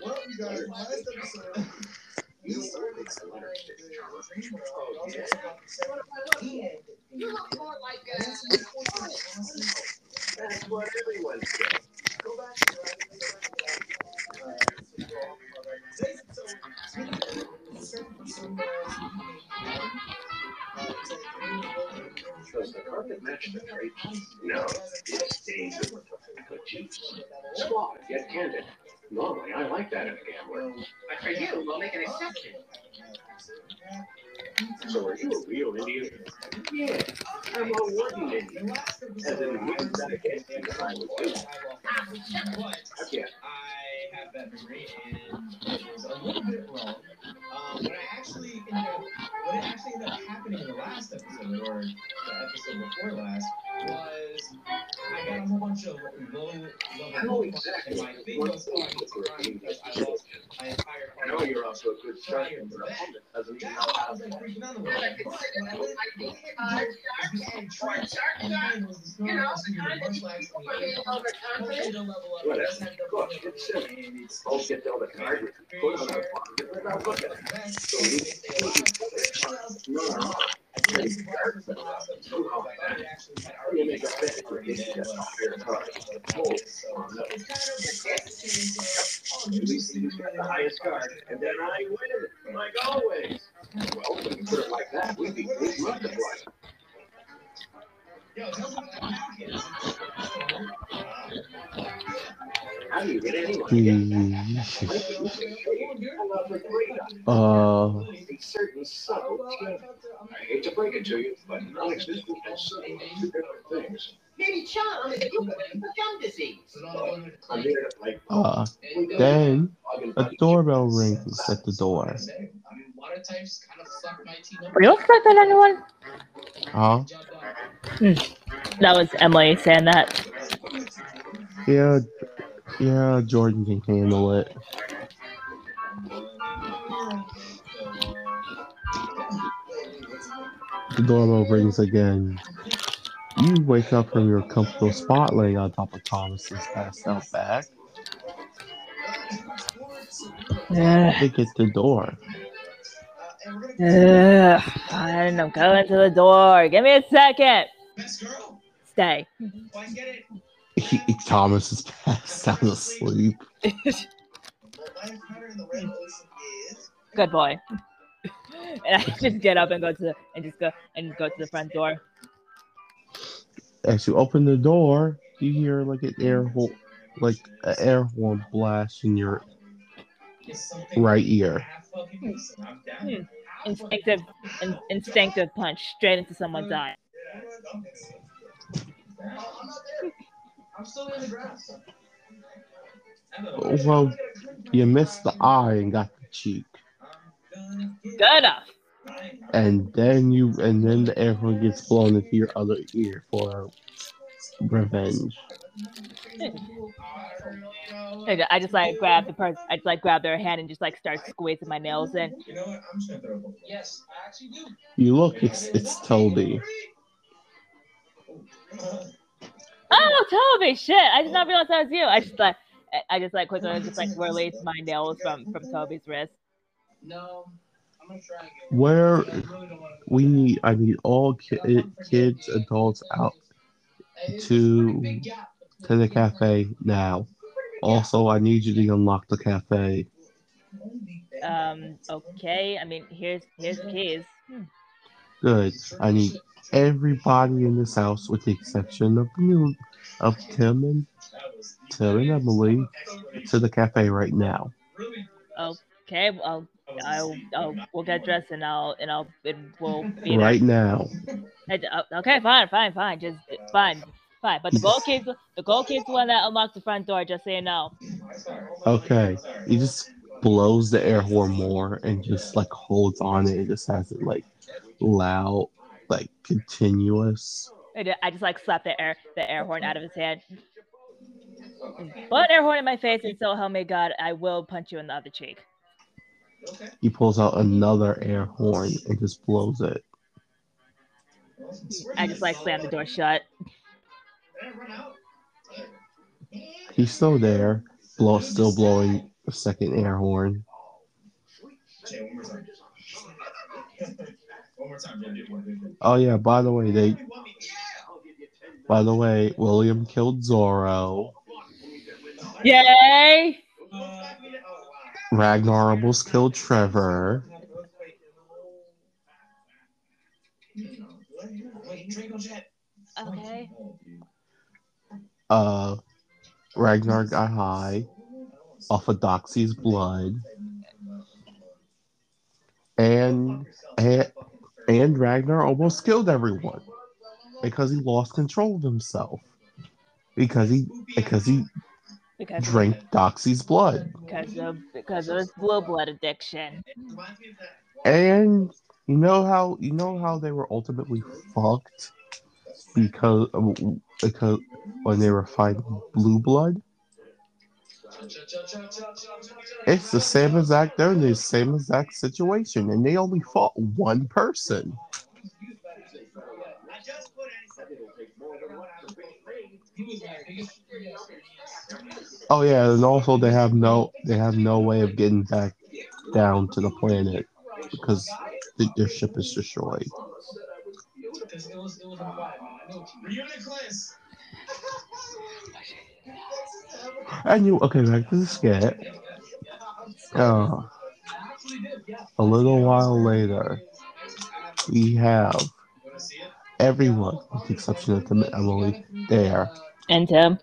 Well, you guys, last episode, we started exploring the dream world. We also got the second and You look more like a. That's what everyone says. Does the carpet match the drapes? No, it stains with the juice. Squad, get candid. Normally, I like that in a gambler. But for you, we'll make an exception. So are you a real Indian? Yeah, I'm a wooden Indian. As in the wooden that I can't think if I would do. Heck yeah. I have that degree and it was a little bit wrong. Um, but I actually ended up, what it last episode or the episode before last was I got a whole bunch of low level exactly and my thing was going to run because I lost my entire I know you're also a good striker, but opponent doesn't even know how to get at it. Least the highest card, and then I win, like always. Well, when you put it like that, we'd be we'd multiply. How do you get anyone? Hmm. Uh. I hate to break it to you, but non-existent and subtle are. Maybe John is with gum disease. Then a doorbell rings at the door. Water types kind of suck my team up. Were you expecting anyone? Huh? Hmm. That was Emily saying that. Yeah, yeah, Jordan can handle it. The doorbell rings again. You wake up from your comfortable spot laying on top of Thomas's passed out back. Ugh. They get the door. Ugh. Fine, I'm going to the door. Give me a second. Stay. He, Thomas is passed out asleep. Good boy. And I just get up and go to the and just go and go to the front door. As you open the door, you hear like an air hole, like an air horn blast in your right ear. Hmm. Instinctive, in, instinctive punch straight into someone's mm. eye. I'm still in the grass. Well, you missed the eye and got the cheek, Good enough. and then you and then the air horn gets blown into your other ear for revenge. I I just like grab the person. I just like grab their hand and just like start squeezing my nails in. You know what? I'm just gonna throw a couple. Yes, I actually do. You look, it's it's Toby. Oh, Toby! Shit! I did not realize that was you. I just like I- I just like quickly just like release my nails from from Toby's wrist. No, I'm gonna try again. Where we need, I need all ki- eh, kids, adults out to to the cafe now. Also, I need you to unlock the cafe. Um. Okay. I mean, here's here's the keys. Hmm. Good. I need everybody in this house, with the exception of new of Tim and Tim and Emily, to the cafe right now. Okay. Well, I'll, I'll we'll get dressed and I'll and I'll it will be there. Right now. I uh, Okay, fine, fine, fine. Just fine, fine. But the gold kid's the gold kid's the one that unlocks the front door. Just so you know. Okay. He just blows the air horn more and just like holds on it. It just has it like loud, like continuous. I just like slap the air the air horn out of his hand. But air horn in my face, and so help me God, I will punch you in the other cheek. He pulls out another air horn and just blows it. I just like slam the door shut. He's still there, blow, still blowing a second air horn. Jay, one more time. one more time, Jay. Oh yeah, by the way, they by the way, William killed Zorro. Yay! Ragnar almost killed Trevor. Wait, Draco Jet. Okay. Uh Ragnar got high off of Doxy's blood. And and, and Ragnar almost killed everyone because he lost control of himself. Because he because he Because drank Doxy's blood. because of because of his blue blood addiction. And You know how you know how they were ultimately fucked because because when they were fighting blue blood. It's the same exact they're in the same exact situation, and they only fought one person. Oh yeah, and also they have no they have no way of getting back down to the planet because th- their ship is destroyed. And you okay? Back to the skit. Uh, a little while later, we have everyone, with the exception of Tim and Emily, there. And Tim.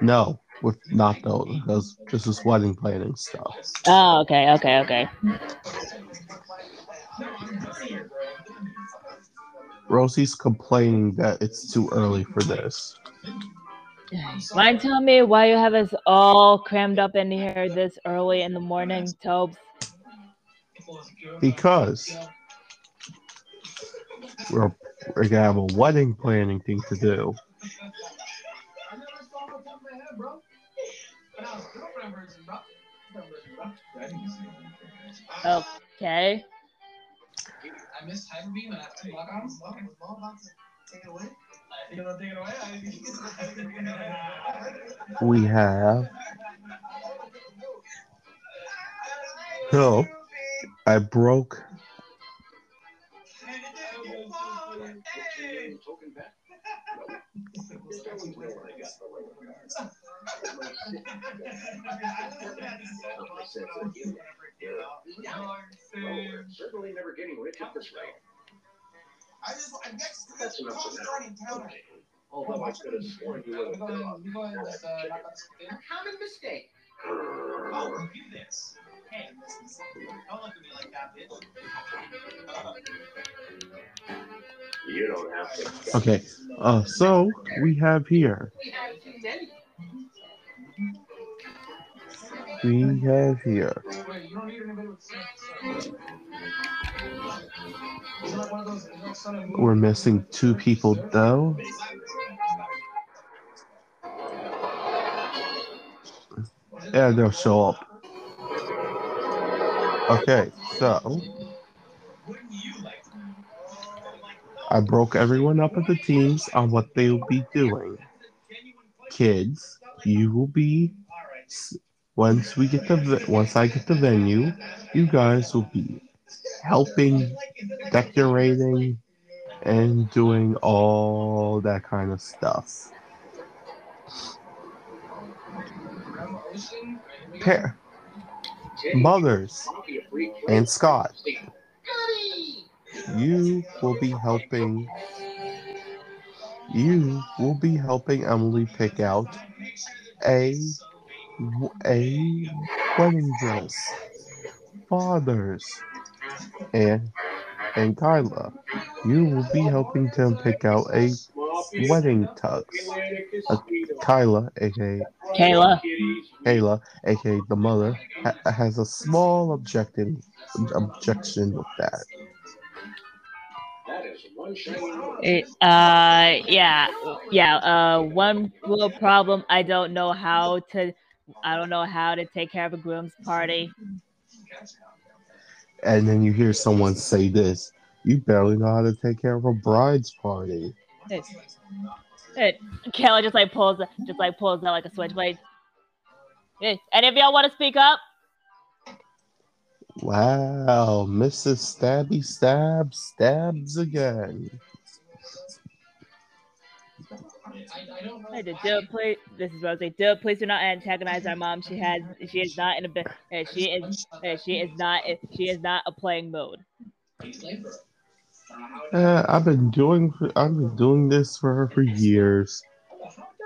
No, with not those, because this is wedding planning stuff. Oh, okay, okay, okay. Rosie's complaining that it's too early for this. Mind telling me why you have us all crammed up in here this early in the morning, Tobes? Because we're, we're gonna have a wedding planning thing to do. Okay. I missed Hyper Beam and I have two lock ons. Take it away. You want to take it away? We have. So, I broke. Certainly never getting rich at this rate. I just, I guess, That's enough for now. starting. Although I could have sworn you out this A common mistake. Oh, this. Hey, don't look at me like that, bitch. You don't have to. Okay, uh, so we have here. We have too many. We have here. We're missing two people though. Yeah, they'll show up. Okay, so I broke everyone up into teams on what they will be doing. Kids, you will be once we get the once I get the venue, you guys will be helping, decorating, and doing all that kind of stuff. Grandma Ocean? Here we go. Pa- mothers and Scott, you will be helping. You will be helping Emily pick out a a wedding dress. Fathers and and Kyla, you will be helping them pick out a wedding tux. Uh, Kyla, aka Kayla. Kayla, aka the mother, ha- has a small objection objection with that. That is one shiny. It, uh, yeah, yeah. Uh, one little problem. I don't know how to. I don't know how to take care of a groom's party. And then you hear someone say this: "You barely know how to take care of a bride's party." It, it, Kayla just like pulls, just like pulls out like a switchblade. Hey, any of y'all want to speak up? Wow, Mrs. Stabby Stab stabs again. Hey, the Dill, please. This is Rosie. Dill, please do not antagonize our mom. She has. She is not in a. Uh, she is. Uh, she is not. She is not a playing mode. Uh, I've been doing I've been doing this for her for years.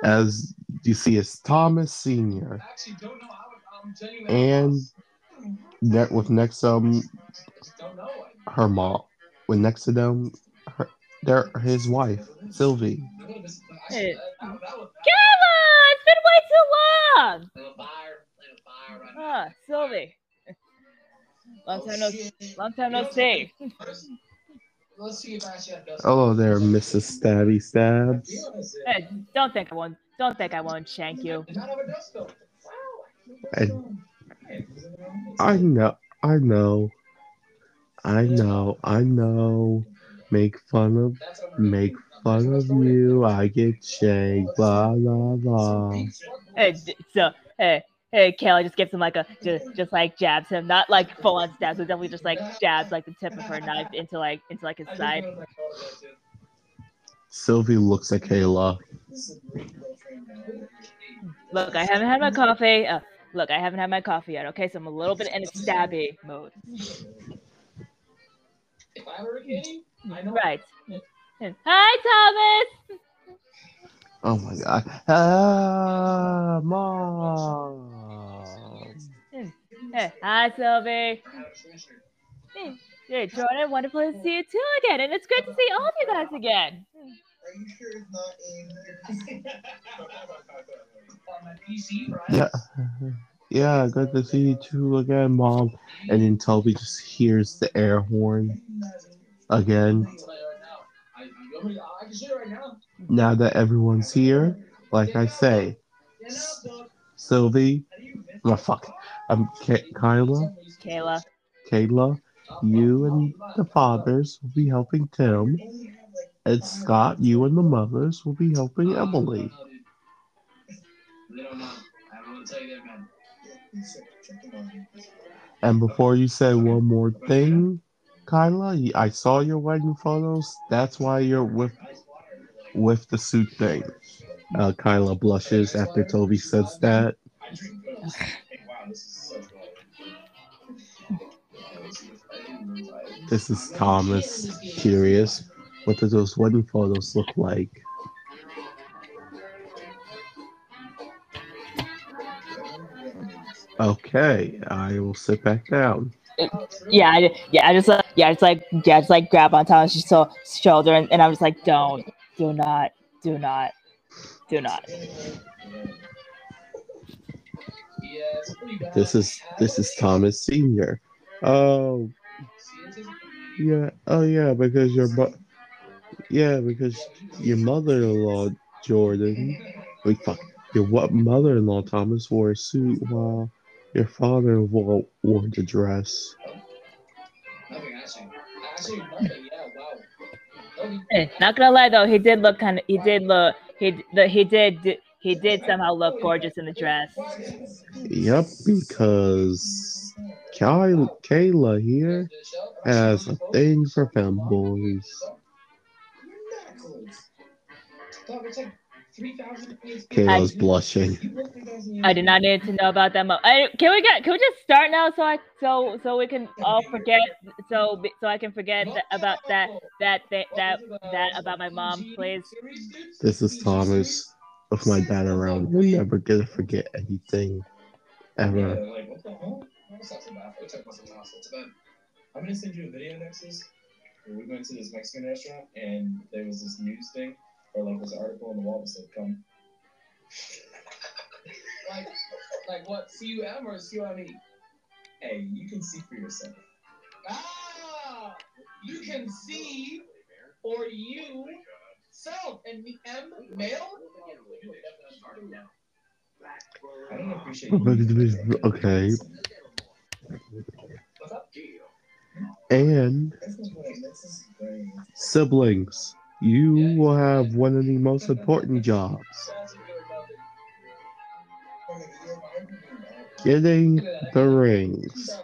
As you see, it's Thomas Senior, I and with next um. I, her mom, with next to them, her, their his wife Sylvie. I Hey. actually, that, that was Kayla, it's been way too long. Little fire, little fire right Ah, Sylvie. Long time no. Long time no see. First, let's see if Ashley does. Hello there, Mrs. Stabby Stabs. Hey, don't think I won't. Don't think I won't shank you. None of it does though. And I know, I know, I know, I know. Make fun of, make fun of you. I get shanked. Blah blah blah. Hey, so hey, hey, Kayla just gives him like a just just like jabs him, not like full on stabs, but definitely just like jabs like the tip of her knife into like into like his side. Sylvie looks at Kayla. Look, I haven't had my coffee. Uh, look, I haven't had my coffee yet. Okay, so I'm a little bit in a stabby mode. If I were a kitty, I know. Right. Hi, Thomas. Oh my god. Ah, mom. Hey, hi, Sylvie. Hey, hey, Jordan. Wonderful to see you too again, and it's great to see all of you guys again. Are you sure it's not in? On my PC, right? Yeah. Yeah, good to see you too again, mom. And then Toby just hears the air horn again. I, I can see it right now. That everyone's here, like I say, Sylvie, oh fuck, um, Ka- Kyla, Kayla. Kayla, you and the fathers will be helping Tim, and Scott, you and the mothers will be helping Emily. They don't know. I will tell you that, man. And before you say one more thing, Kyla, I saw your wedding photos. That's why you're with with the suit thing. Uh, Kyla blushes after Toby says that. This is Thomas. Curious, what do those wedding photos look like? Okay, I will sit back down. Yeah, I, yeah, I just like, yeah, I just like, yeah, I just like grab on Thomas' so- shoulder, and, and I was like, don't, do not, do not, do not. This is this is Thomas Senior. Oh, yeah. Oh, yeah. Because your mo- yeah, because your mother-in-law Jordan. Wait, fuck. Your what mother-in-law Thomas wore a suit while your father-in-law wore the dress. Nothing, actually. Actually, nothing. Yeah, wow. Okay. Hey, not gonna lie though, he did look kind of, he did look, he, the, he did, he did somehow look gorgeous in the dress. Yep, because Kay- Kayla here has a thing for femboys. Dog, it's like 3,000 points. Kayla's blushing. You put 3,000 I did not need to know about that. Mo- I, can we get? Can we just start now so I so so we can all forget so so I can forget th- about that that that that that about my mom, please. This is Thomas. With my dad around, we're never gonna forget anything ever. like, what the hell? That's not so bad. We're talking about something else. That's bad. I'm gonna send you a video, Nexus. Where we went to this Mexican restaurant and there was this news thing, or like this article on the wall that said, "Come." like, like what? C U M or C U M E? Hey, you can see for yourself. Ah, you can see for you self and the M male. I don't appreciate you. Okay. And siblings, you will have one of the most important jobs. Getting the rings.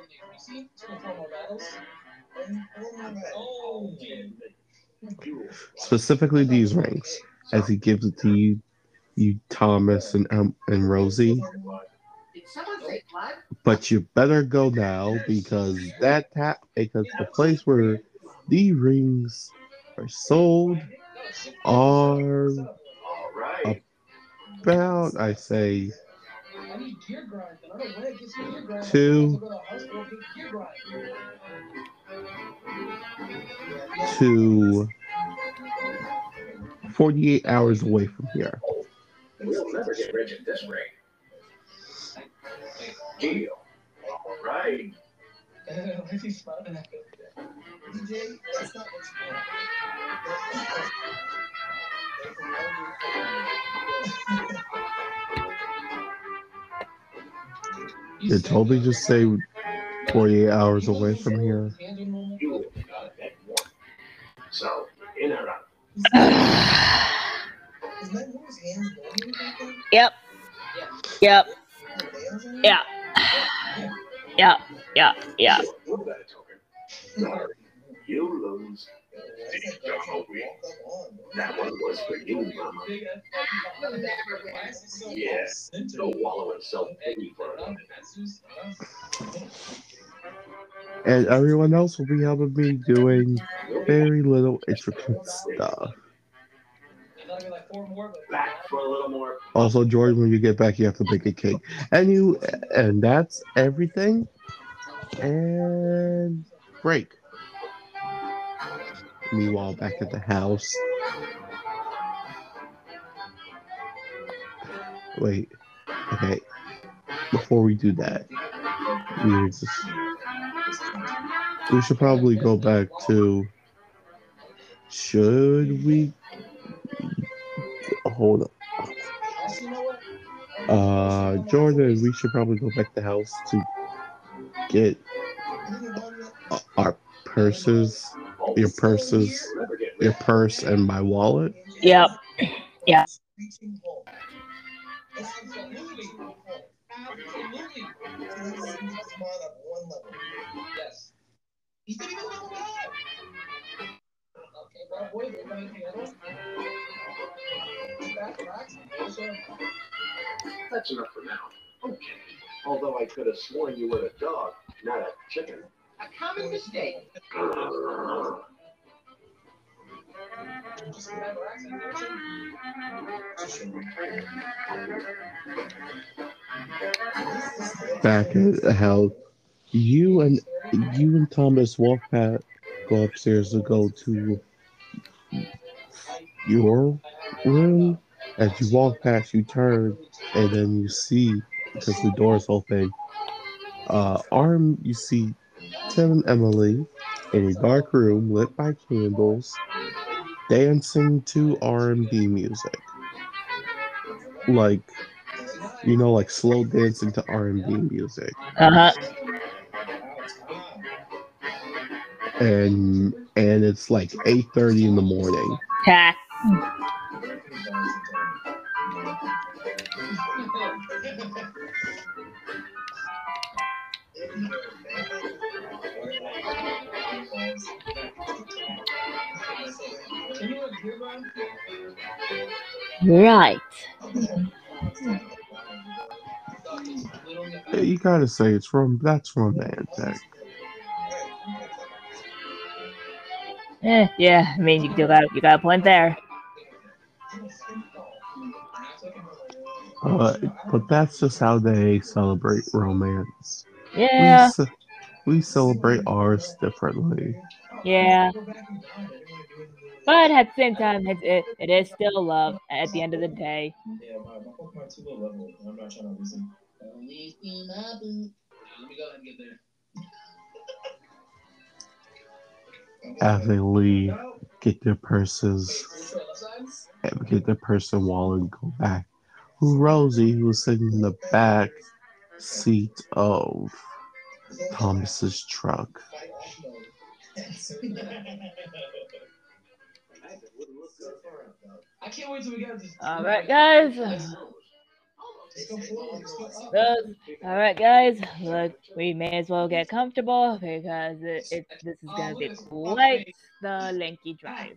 Specifically these rings. As he gives it to you, you Thomas and um, and Rosie. Did someone say blood? But you better go now because that ta- because the place where the rings are sold are about I say. Two. To 48 hours away from here. We'll never get rich at this rate. Deal. All right. Why is he smiling at me? DJ, that's not what you want. Did Toby just say 48 hours away from here? You live about that one. So, in or out? Is Matt Moore's hands warm back there? Yep. Yep. Are nails in it? Yeah. Yeah. Yeah. Yeah. You lose. That one was for you, mama. Yeah, go wallow in self-pity for a. And everyone else will be helping me doing very little intricate stuff. Back for a little more. Also, George, when you get back, you have to bake a cake. And you, and that's everything. And break. Meanwhile, back at the house. Wait. Okay. Before we do that, we just we should probably go back to. Should we? Hold up. Uh, Jordan, we should probably go back to the house to get our purses, your purses, your purse, and my wallet. Yep. Yeah. Reaching home. That's absolutely home. Absolutely. So this is just mod up one level. Yes. He's been even level five. Okay, bro, boys, are you going to handle? Back, relax. Also, That's enough for now. Okay. Although I could have sworn you were a dog, not a chicken. A common mistake. back, relax, and listen. Back at the house, you and you and Thomas walk past, go upstairs to go to your room. As you walk past, you turn, and then you see because the door is open. Uh, arm, you see Tim and Emily in a dark room lit by candles, dancing to R&B music, like you know, like slow dancing to R&B music, Uh huh. and and it's like eight thirty in the morning. Ha. Right. Yeah, You gotta say it's from that's from romantic. Eh, yeah. I mean, you got you got a point there. Uh, but that's just how they celebrate romance. Yeah. We, ce- we celebrate ours differently. Yeah. But at the same time, it, it, it is still love at the end of the day. Yeah, my, my Pokemon too low level. I'm not trying to lose him. Let me go ahead and get there. As they leave, get their purses, get their purse and wallet, and go back. Who Rosie, who was sitting in the back seat of Thomas's truck. Fight off mode. I can't wait till we get. All right, guys. Let's go forward. Let's go up. Those, all right, guys. Look, we may as well get comfortable because it, it this is gonna be quite the lengthy drive.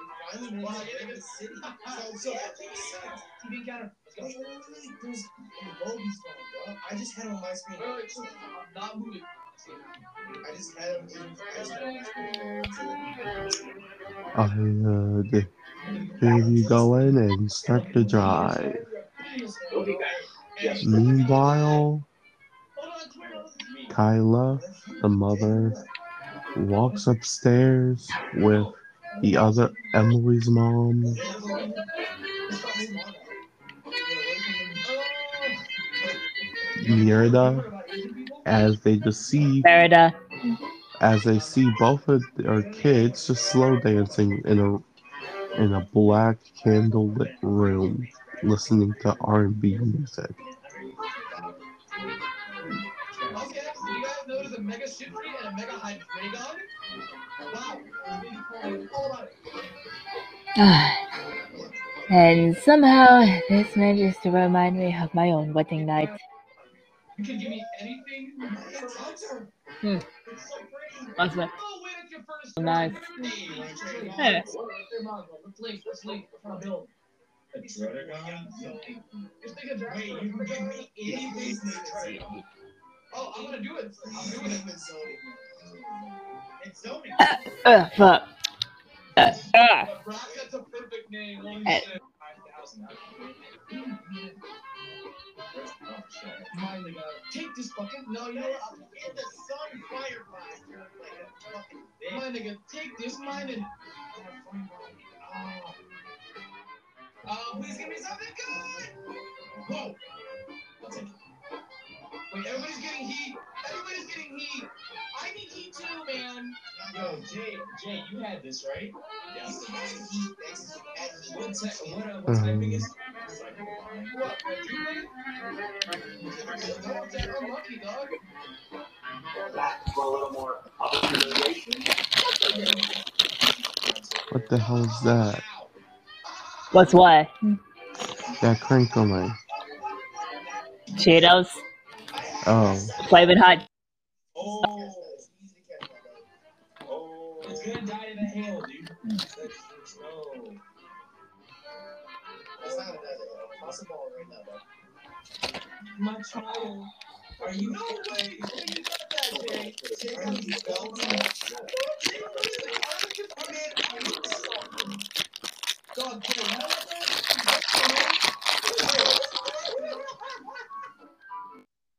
I was sent to the my message. I haven't Jimmy who wants to see me. He says he's there for years. Just meet him at the gym in Oregon City. That's all I think. Jim. Finally made it to Oregon City. So, so that makes sense. TV counter. Let's go. Wait, wait, wait, wait. There's the Bogies phone, bro. I just had it on my screen. Wait, wait, wait. I'm not moving. I just had him in I just had him I d- here you go in and start the drive. We'll be back. Yes. Meanwhile, Kyla, the mother, walks upstairs with the other Emily's mom, Mierda, as they just see Merida. as they see both of their kids just slow dancing in a in a black candlelit room, listening to R and B music. Guys, do you guys know there's a Mega Shifty and a Mega Hydreigon? Wow. All about it. and somehow this manages to remind me of my own wedding night. You can give me anything. It's Hunter. Hmm. So pretty. What's that? Oh, wait, it's your first Nice. birthday. Yeah. Oh, I'm gonna do it. I'm doing it. It's zoning. It's zoning. Uh, uh, fuck. Uh, Brock, that's a perfect name. 5,000. Mine, they got Take this fucking. No, you know what? I'll- In the sun fire blast. Like a fucking bitch. Mine, nigga. Take this mine and. Oh. Oh, please give me something good. Whoa. I'll take it. Wait, everybody's getting heat. Everybody's getting heat. I need heat too, man. Yo, Jay, Jay, you had this, right? Yeah. What, ty- what, uh, what typing is What? No, Jack, I'm lucky, dog. Back for a little more. What the hell is that? What's what? That crinkling. Cheetos. Oh, Flaming hot. Oh. Oh. It's gonna die in a hail, dude. That's, no. Not gonna die in a. Toss a ball right now, bud. My child. Are you no way? You got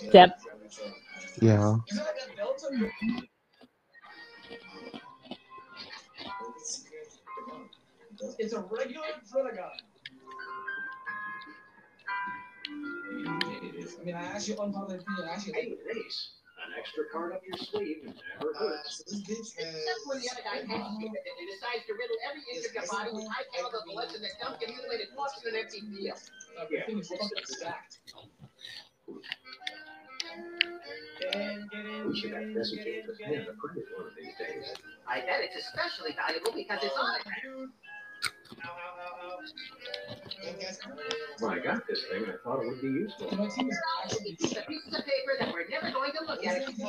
a Delta? It's a regular Dredagon. I mean, I actually unpopular opinion. I actually like Hey, it. nice. An extra card up your sleeve never Uh, hurts. so this bitch Except when the other guy has. catches you and and decides to riddle every inch of your body with high caliber bullets and then dump your mutilated corpse in an empty field. Uh, We should have this for him to print one of these days. I bet it's especially valuable because it's on When I got this thing, I thought it would be useful. My team is actually. It's the pieces of paper that we're never going to look at. I didn't,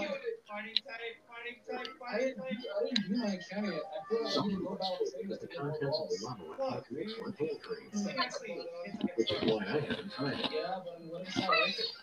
I didn't do my account yet. I feel like I need to go about But the contents of the level are how to mix one hand cream, which is why I haven't tried it.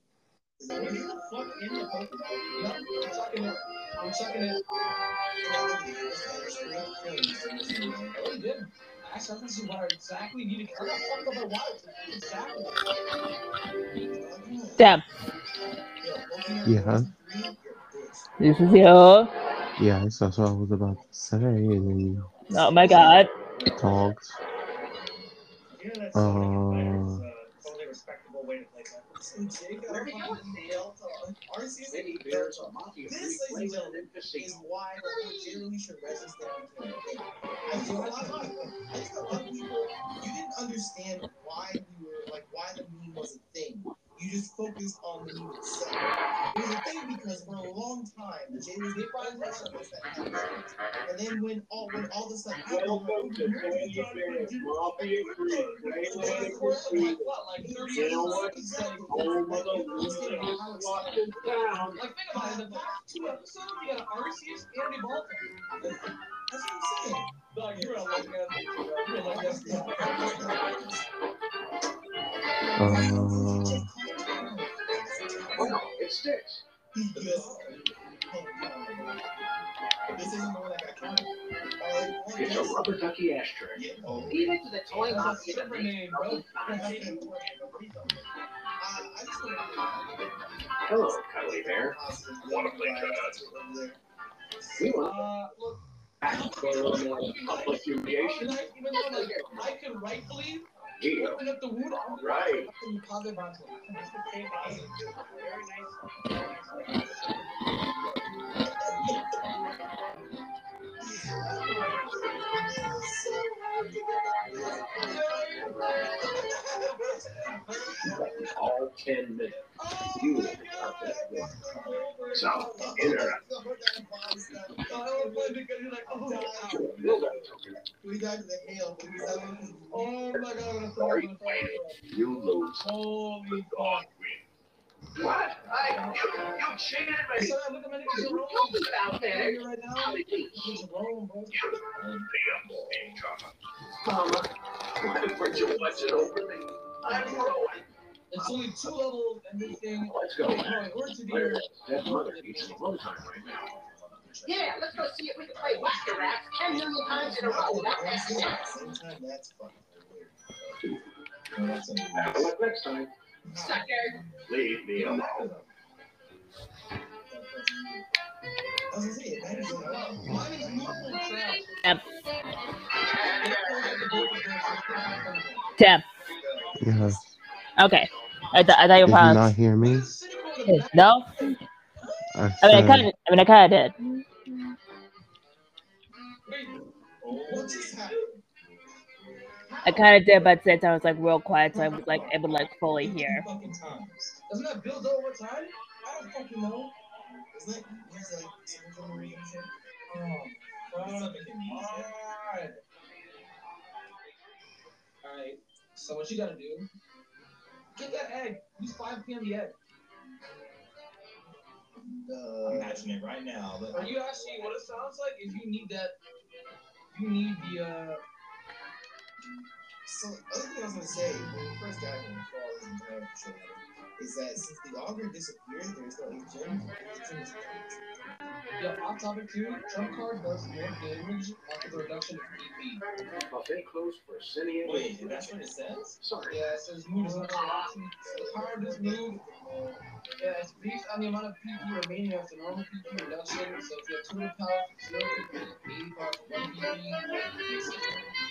quilt. Is that what the fuck in the Pokemon? Yep, I'm it. I'm it. I really did. Actually, this is what I exactly needed. I got fucked up by water. Exactly. Damn. Yeah. This is your. Yes, that's what I was about to say. And then Oh my god. dogs. Uh, This, and is why thing became a thing. I think a lot of I think a lot of people you didn't understand why we were like why the meme was a thing. You just focused on the meme itself. It was a thing because for a long time the Jay was the only person that had sex. And then when all when all this stuff happened, Welcome to Teddy Bear's Mafia Free Playland Casino. What, like 30 You know years? what? Exactly. Home of the losers locked in town. Like, think about it. The past two episodes, you got Arceus and Evolta. That's what I'm saying. Dog, you're a lucky ass. You're a lucky ass. Sticks. This isn't the one that got counted. It's a rubber ducky ashtray. Yeah. Oh. Even to the toy That's a mafia that different makes name, bro. fucking I fun. just want to Hello, cuddly bear. Want to play cards? We want Uh, look, back for a little more public humiliation. I- like, I rightfully you open up the I'm gonna Right. fucking positive onto it. Very nice. All 10 minutes. You will pick that one. So, in there. We'll got to the hail, but we got to Oh my god, I'm Sorry, I'm gonna throw You lose. Holy fuck. What? I, you, you cheated me. So look at my nigga You Jerome. killed it out there. Right now, Jerome, bro. Mama, why would you watch it over me? I'm growing. It's only two levels and this thing. Let's go. No, in order to do it, That mother needs some alone time right now. Yeah, let's go see if we can play Whacker Rats 10 million times in a row without that shit. That's fucking weird. Have a look next time. Sucker. Leave me alone. I was gonna say, that is mine is normal trash. Yep. Tim. yes. Okay. I, th- I thought you Did were you probably not hear me? no. I I mean, I kind of. I mean, I kind of did. What just happened? I kind of did, but at the same time, I was like real quiet, so I was like able to like fully hear. Fucking. Doesn't that build over time? I don't fucking know. Isn't that he's like some generation shit? Oh, It's not making. Alright. Alright. So what you gotta do? Get that egg. Use 5 p.m. the egg. I'm matching it right now, but Are you actually what it sounds like is you need that you need the uh So, other thing I was gonna say when we first got here before all this entire shit happened, is that since the auger disappeared, there's no gym. The yeah, off topic too, trump card does more damage after the reduction of PP. Buffet closed for Cine. Wait, that's what it says? Sorry. Yeah, it says move is not an option. The power of this move yeah, it's based on the amount of PP remaining after normal PP reduction. So if you have 200 power for 0 PP, 80 power for 1 PP.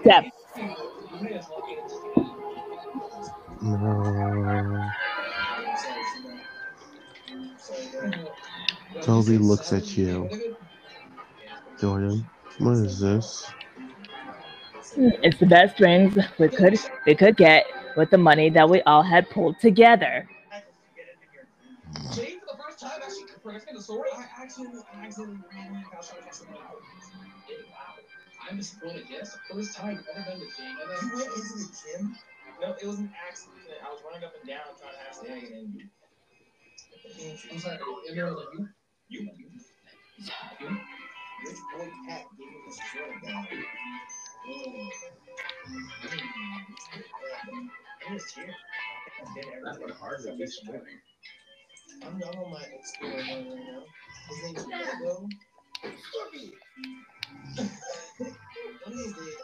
Step. no. Toby looks at you. Jordan, what is this? It's the best rings we could we could get with the money that we all had pulled together. I'm disappointed. Yes, the first time I've ever been to Jane. And then You went into the gym? No, it was an accident. I was running up and down trying to ask the egg, and then I'm sorry. And was like you, you, you, you. Which boy cat swear to God. Mm. Mm. I'm just here. I did That everything. would hardly be spinning. I'm, on my explorer right now. His name's Lego. One of these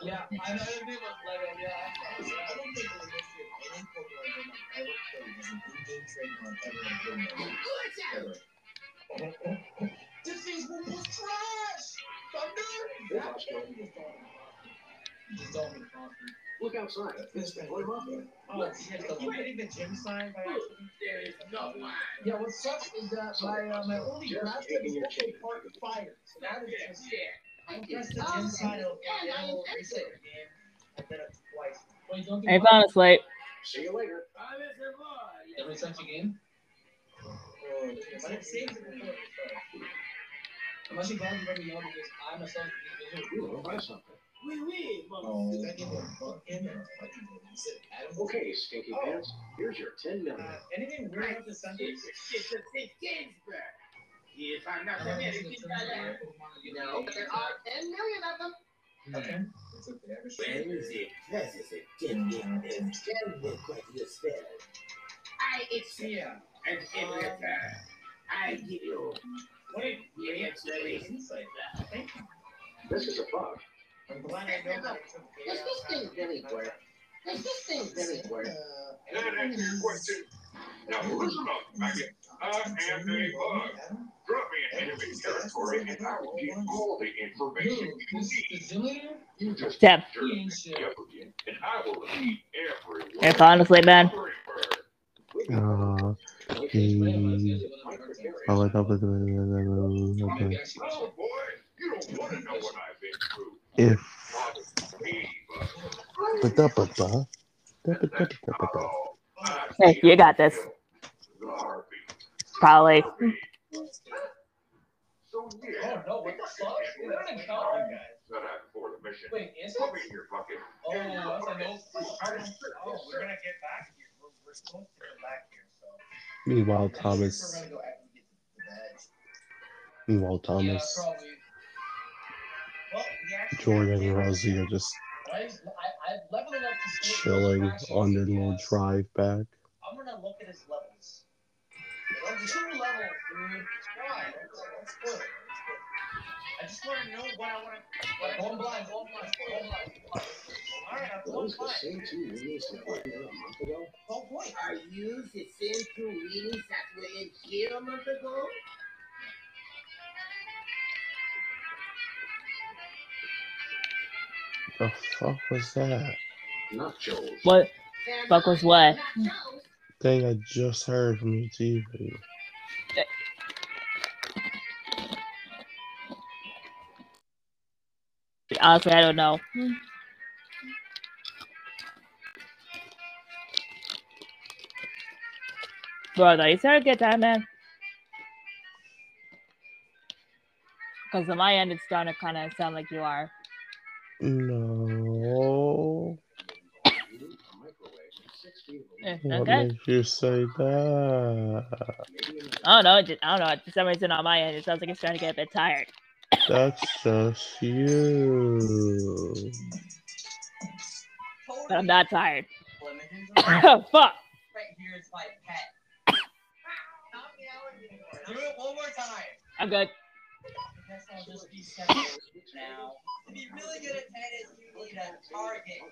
Yeah, I know his name was Lego. Yeah, I don't think in the history of any Pokemon game I've ever played is an in-game trademark ever in a. Ever. This is what was trash. Thunder. What You just told me to talk. Look outside. Finish my What am I? Oh, you hitting the gym sign by accident? There is no one. Yeah, what sucks is that my uh, my only Just grass taking is your also change. part fire. So that is just I pressed the gym sign, it'll, it'll reset your game. I did it twice. Wait, don't do I found a slate. See you later. Every such a game. Oh, But it saves it before it starts. I'm actually glad you let me know because I'm a son of You want to buy something? Did I give him a buck in or a fucking game? Is it Adam? Okay, Stinky Oh. Pants. Here's your 10 million. Uh, anything weird with the sentence? It's a St. Ginsburg. If I'm not Uh, American, is it No, but there are 10 million of them. Okay. It's okay. I respect When it. the president did it, tell me what you said. I accept. Yeah. And in return, I give you What did the explanation. insight that? Thank you. This is a bug. I'm glad I know that it took the Does this thing really work? Does this thing really work? Uh, That answers your question. Now listen up, maggot. I am a bug. Drop me in enemy territory and I will get all the information you This need. the Zillion? You just Tim. He ain't shit. me up again, and I will eat every I found a slate, man. Uh, he, I like up with the I Oh boy, you don't want to know what I've been through. If Hey, you got this. Probably. So Oh yeah, no, what the fuck? Is that an encounter, guys? set out for the mission. Wait, is it? your bucket. Oh, I was no. Oh, we're gonna get back here. We're, we're supposed to get back here, so. Meanwhile, Thomas. gonna go after Jordan, and to- Rosie are just to chilling on their little drive back. I'm gonna look at his levels. Two levels, dude. Why? I just wanna know what I wanna. What Going blind, going blind, going blind. Alright, I'm going blind. same two here a month ago? Oh, point. Are you the same two readings that were in here a month ago? The fuck was that? Not Joe's. What? Fuck was what? Thing I just heard from your TV. Honestly, I don't know. Bro, though, you to get time, man. Because on my end, it's starting to kind of sound like you are. No. Eh, a microwave six feet away. What Okay. makes you say that? I don't know. just- I don't know. For some reason, on my end, it sounds like it's starting to get a bit tired. That's just you. But I'm not tired. Right Fuck. here is my pet. Do it one more time. I'm good. Now. To be really good at tennis, you need a target.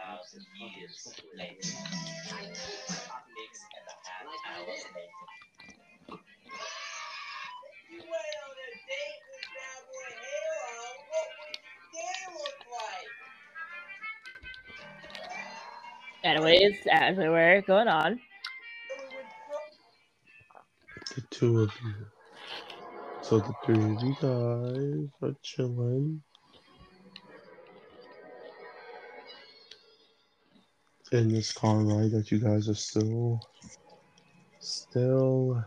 I. I think it's the half hours later. You went on a date with Cowboy Halo. What would your day look like? Anyways, as we were going on, The two of you. So the three of you guys are chilling. In this car ride that you guys are still still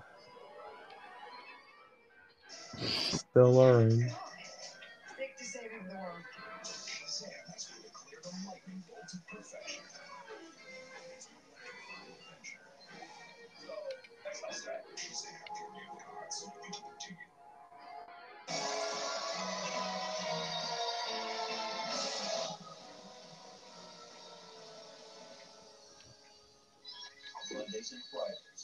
still learning. Stick to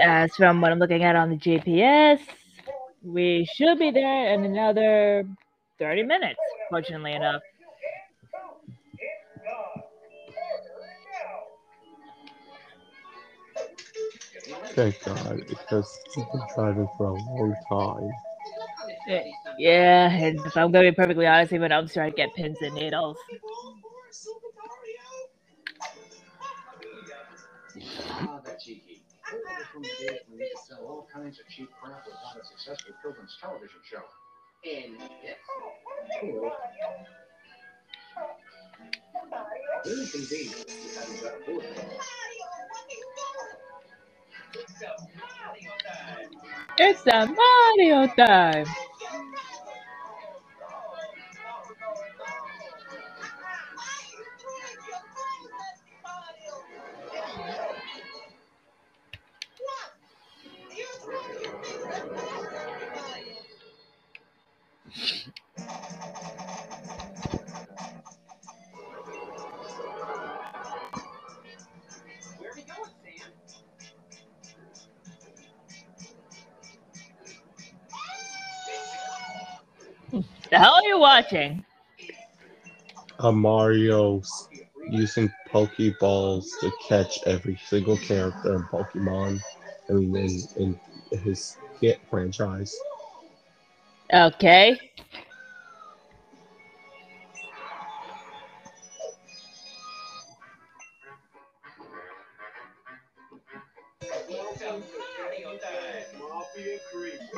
As from what I'm looking at on the GPS, we should be there in another 30 minutes, fortunately enough. Thank God, because we've been driving for a long time. Eh, Yeah, and if I'm going to be perfectly honest, even I'm starting to get pins and needles. Sell all kinds of cheap crap a successful television show. And bullet. It's a Mario time! The hell are you watching? A Mario using Pokeballs to catch every single character in Pokemon. I mean, in, in his hit franchise. Okay.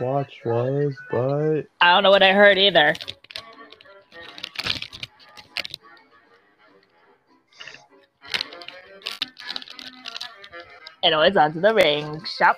I was, but I don't know what I heard either. Anyways, on to the ring shop.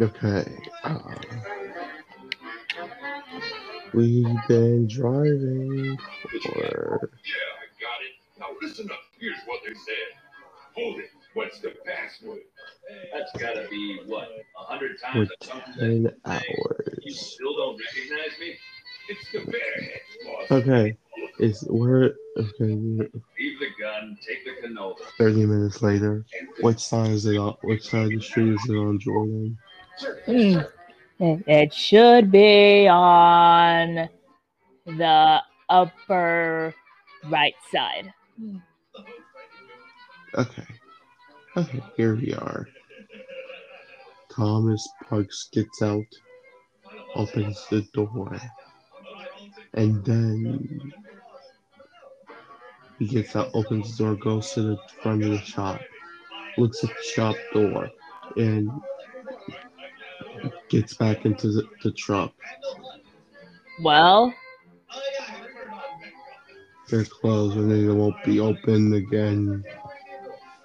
Okay. Uh, we've been driving for Yeah, I got it. Now listen up. Here's what they said. Hold it. What's the password? That's gotta be what, a hundred for times a something ten You still don't recognize me? It's the bear. Okay, is where okay? Leave the gun, take the know. 30 minutes later. Which side is it on? Which side of the street is it on, Jordan? Hmm. It it should be on the upper right side. Okay. Okay, here we are. Thomas Parks gets out, opens the door, and then he gets out, opens the door, goes to the front of the shop, looks at the shop door, and gets back into the, the truck. Well, They're closed and they won't be open again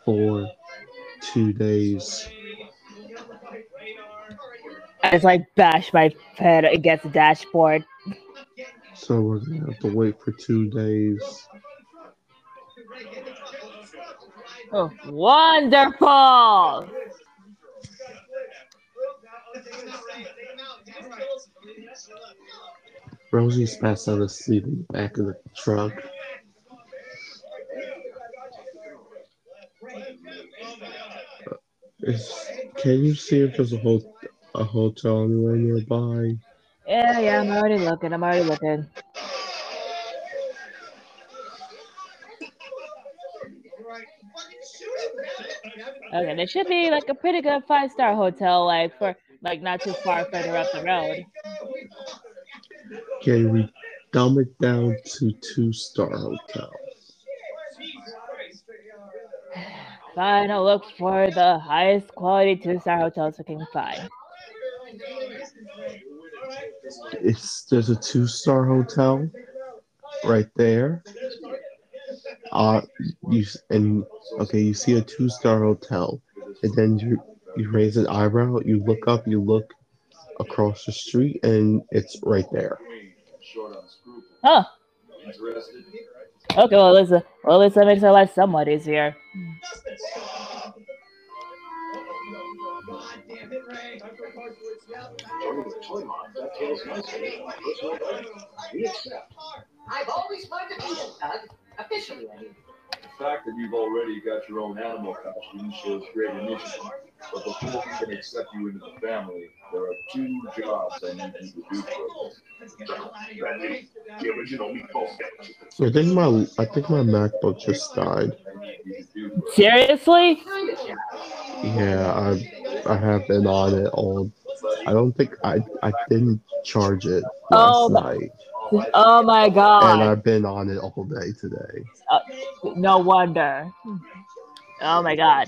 for two days. I just like bash my head against the dashboard. So we're gonna have to wait for two days. Oh, wonderful! Rosie's passed out asleep in the back of the truck. Uh, Is, can you see if there's a, ho- a hotel anywhere nearby? Yeah, yeah, I'm already looking. I'm already looking. Okay, there should be like a pretty good five star hotel, like for like not too far further up the road. Okay, we dumb it down to two star hotel? Fine, I'll look for the highest quality two star hotels we can find. It's there's a two star hotel right there. Uh, you and okay, you see a two star hotel, and then you you raise an eyebrow, you look up, you look across the street, and it's right there. Short on scruples. Huh. Okay, well, listen. Well, at least that makes our life somewhat easier. Joining the toy line dovetails nicely with my personal brand. We accept. I've always wanted to be a Doug. Officially, The fact that you've already got your own animal costume shows great initiative. But before we can accept you into the family, there are two jobs I need you to do for us. The original meatball I think my I think my MacBook just died. Seriously? Yeah, I I have been on it all. I don't think I I didn't charge it last Oh my- night, Oh my god! and god. I've been on it all day today. Uh, no wonder. Oh my god.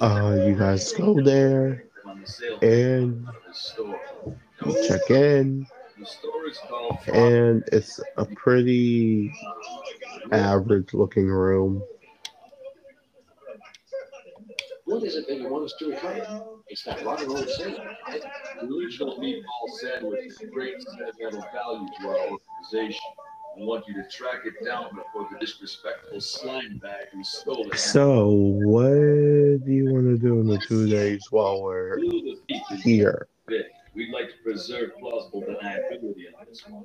uh, you guys go there and check in, and it's a pretty average looking room. What is it that you want us to recover? It's that rotten old sandwich, right? The original meatball sandwich is great sentimental value to our organization. I want you to track it down before the disrespectful slime bag who stole it. So, what do you want to do in the two days while we're Clue the thief is here? We'd like to preserve plausible deniability on this one.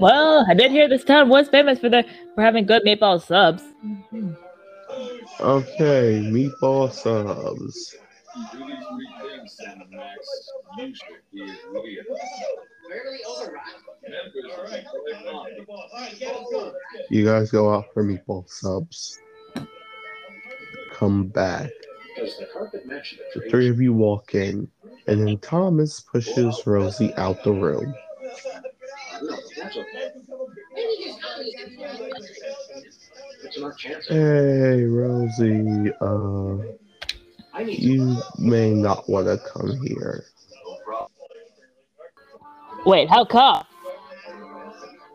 Well, I did hear this town was famous for the for having good meatball subs. Okay, meatball subs. Do these three things, Sam and Max. You should be as real. Barely overrun. Members of the Toy Line. You guys go out for meatball subs. Come back. The carpet match the The drapes? three of you walk in, and then Thomas pushes Rosie out the room. No, that's okay. Maybe his honest It's smart chance. Hey, Rosie, uh, you may not want to come here. Wait, how come?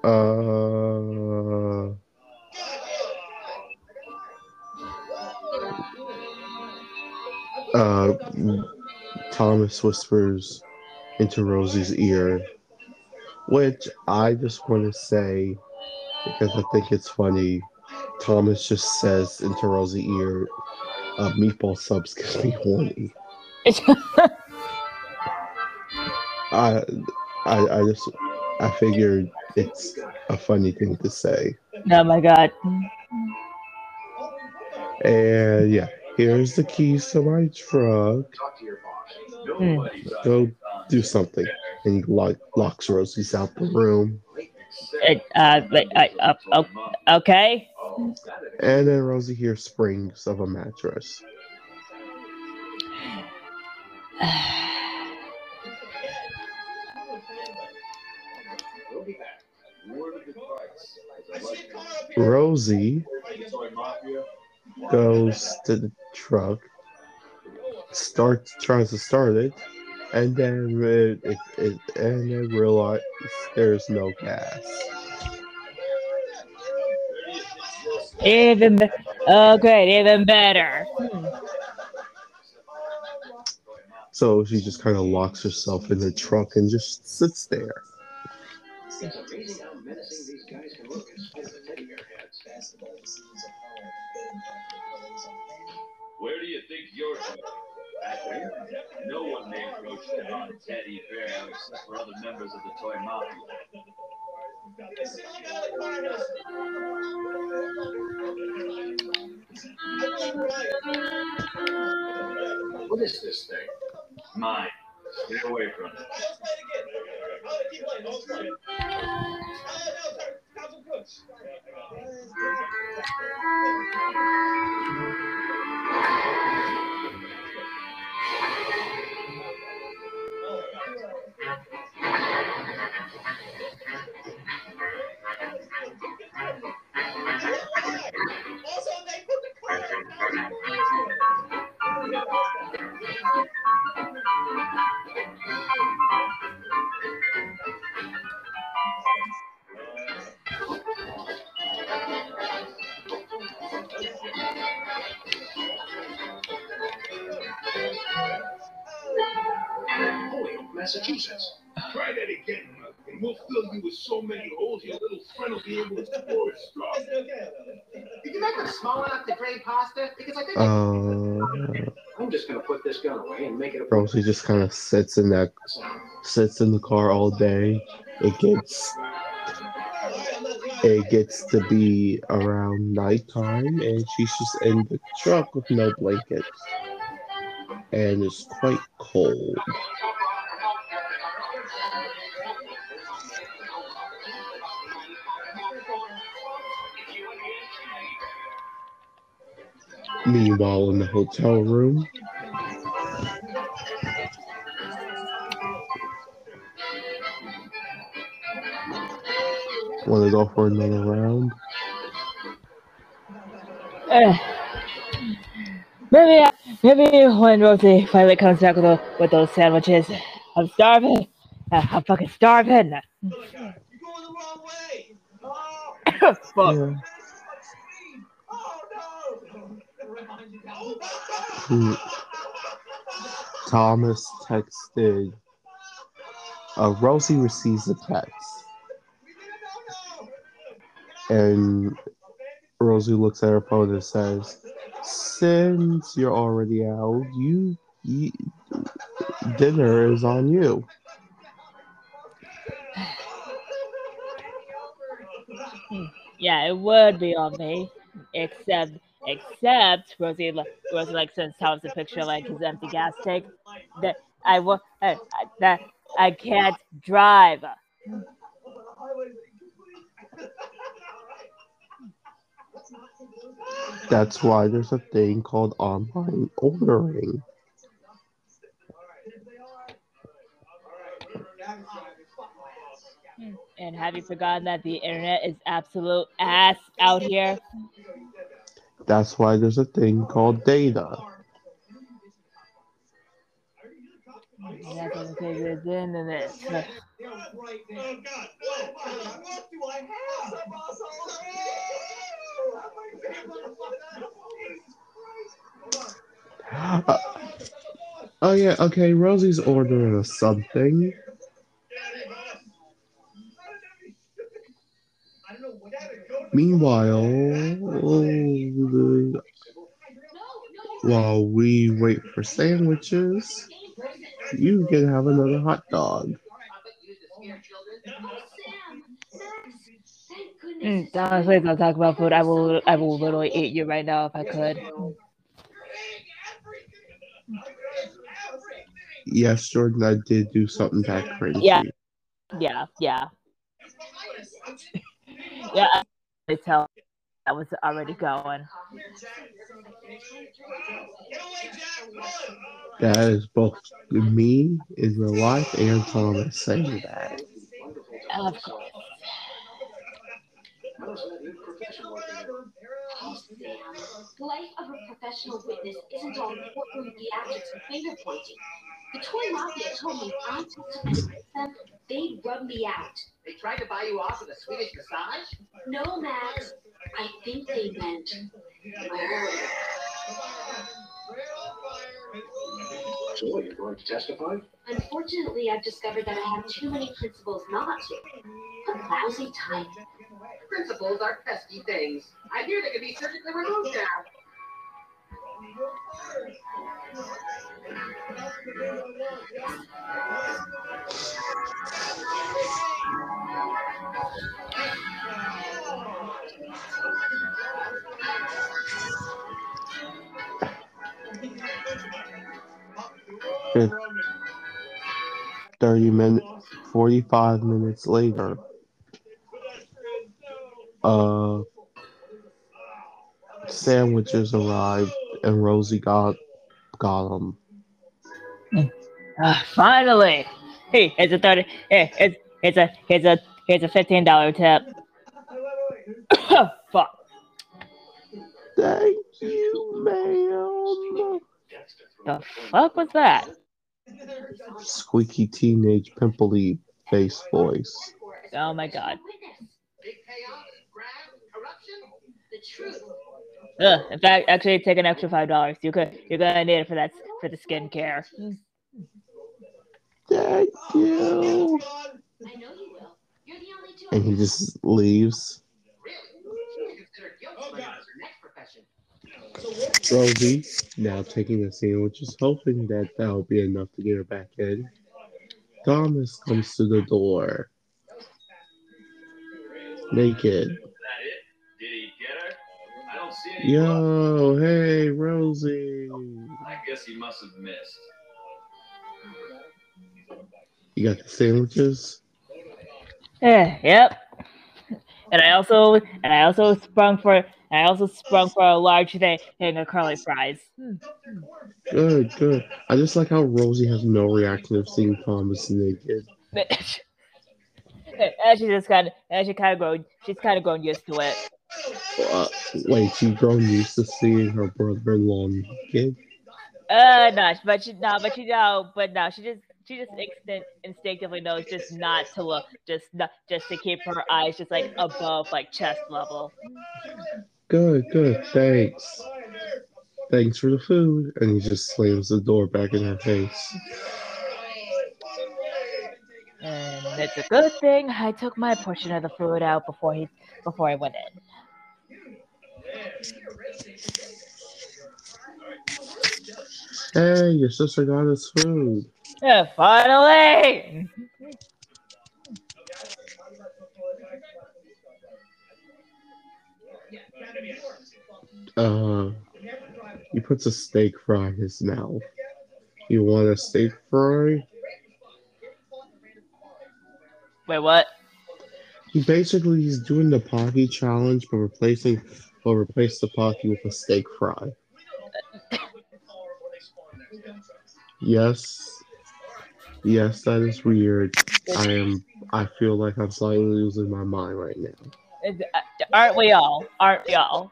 Uh, uh, Thomas whispers into Rosie's ear, which I just want to say because I think it's funny. Thomas just says into Rosie's ear, uh, "Meatball subs get me horny." I, I, I just, I figured it's a funny thing to say. oh my god. And yeah, here's the keys to my truck. Hmm. Go do something. And he lock, locks Rosie's out the room. It, uh, I, uh, oh, okay. And then Rosie hears springs of a mattress. Rosie goes to the truck, starts tries to start it, and then it, it, it and then realize there's no gas. Even, be- oh great, even better. So she just kind of locks herself in the truck and just sits there. Do you think you're going? Back there? No one may approach the down Teddy Bear except for other members of the Toy Mafia. What is this thing? Mine. Stay away from it. Did you make them small enough to drain pasta? Because I think Uh, I'm just gonna put this gun away and make it a Rosie just kind of sits in that, sits in the car all day. It gets, it gets to be around nighttime, and she's just in the truck with no blanket, and it's quite cold. Meanwhile, in the hotel room, want to go for another round? Uh, maybe, I- maybe when Rosie finally comes back with, the, with those sandwiches, I'm starving. Uh, I'm fucking starving. Fuck. Yeah. Thomas texted. Uh, Rosie receives a text, and Rosie looks at her phone and says, "Since you're already out, you, you dinner is on you." Yeah, it would be on me. Except, except Rosie, Rosie like sends Thomas a picture like his empty gas tank. That I uh, uh, that I can't drive. That's why there's a thing called online ordering. And have you forgotten that the internet is absolute ass out here? That's why there's a thing called data. It. Oh? Uh, oh yeah, okay. Rosie's ordering something. Meanwhile, the- while we wait for sandwiches, you can have another hot dog. Mm, Thomas, please don't talk about food. I will, I will literally eat you right now if I could. Yes, Jordan, I did do something that crazy. Yeah, yeah, yeah, yeah. I tell that was already going. That is both me in real life and Thomas saying that. Of course. The life of a professional witness isn't all courtroom theatrics and finger pointing. The toy mafia told me if I testified against them, they'd rub me out. They tried to buy you off with a Swedish massage? No, Max. I think they meant murder. So you're going to testify? Unfortunately, I've discovered that I have too many principles not to. A lousy type. Principles are pesky things. I hear they can be surgically removed now. Fif- 30 minutes, 45 minutes later, uh, sandwiches arrived and Rosie got got them. Ah, finally. Hey, it's a thirty. Hey, it's it's a it's a it's a fifteen dollar tip. Fuck. Thank you, ma'am. The fuck was that? Squeaky teenage pimply face voice. Oh my god. Big payoff, grab, corruption. The truth. Ugh, in fact, actually, take an extra five dollars. You could, you're gonna need it for that for the skincare. Thank you. And he just leaves. Rosie, now taking the sandwiches, hoping that that'll be enough to get her back in. Thomas comes to the door. Naked. I don't see any blood. Yo, hey, Rosie. I guess he must have missed. You got the sandwiches? Yeah, yep. And I also and I also sprung for I also sprung for a large thing of curly fries. Good, good. I just like how Rosie has no reaction of seeing Thomas naked. and she just kind of and she kind of grown she's kind of grown used to it. Uh, wait, she's grown used to seeing her brother-in-law naked? Uh, no, but she no, but she no, but no, she just she just instinct, instinctively knows just not to look, just not just to keep her eyes just like above like chest level. Good, good. Thanks. Thanks for the food. And he just slams the door back in her face. And it's a good thing I took my portion of the food out before he before I went in. Hey, your sister got us food. Yeah, finally. Uh, he puts a steak fry in his mouth. You want a steak fry? Wait, what? He basically he's doing the Pocky challenge, but replacing, but replace the Pocky with a steak fry. Yes, yes, that is weird. I am I feel like I'm slightly losing my mind right now. Uh, Aren't we all? Aren't we all?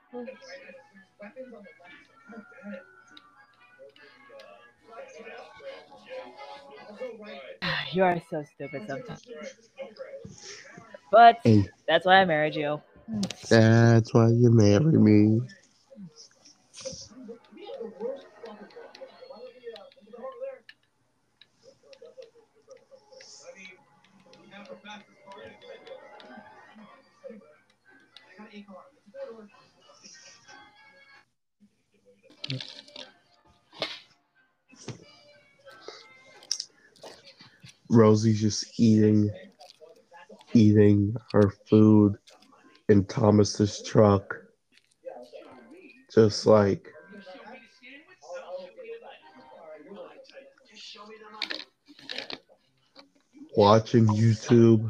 You are so stupid sometimes. But that's why I married you. That's why you marry me. Rosie's just eating eating her food in Thomas's truck. Just like watching YouTube.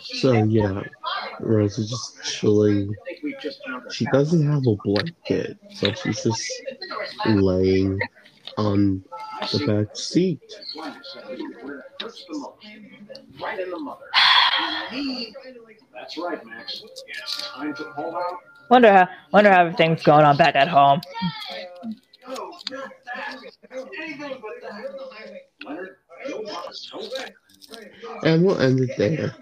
So yeah, Rose is just chilling. She doesn't have a blanket, so she's just laying on the back seat. Right in the mother. That's right, Max. It's time to pull out. Wonder how wonder how everything's going on back at home. Anything but that. Leonard, you want so bad. And we'll end it there.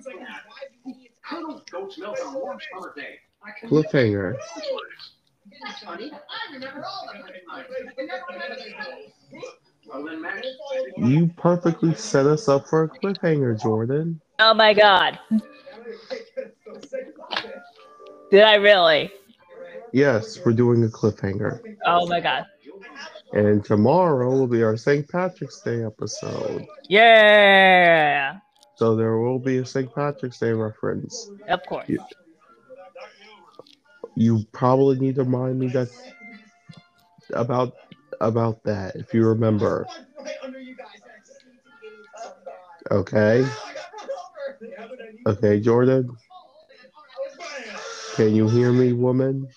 Colonel Goat's milk on a warm summer day. I can Cliffhanger. Funny. I remember all the times. I never remember those. Well then, Max. You perfectly set us up for a cliffhanger, Jordan. Oh my god. Did I really? Yes, we're doing a cliffhanger. Oh my god. And tomorrow will be our St. Patrick's Day episode. Yeah. So there will be a St. Patrick's Day reference. Of course. You, you probably need to remind me that about about that if you remember. Okay. Okay, Jordan. Can you hear me, woman?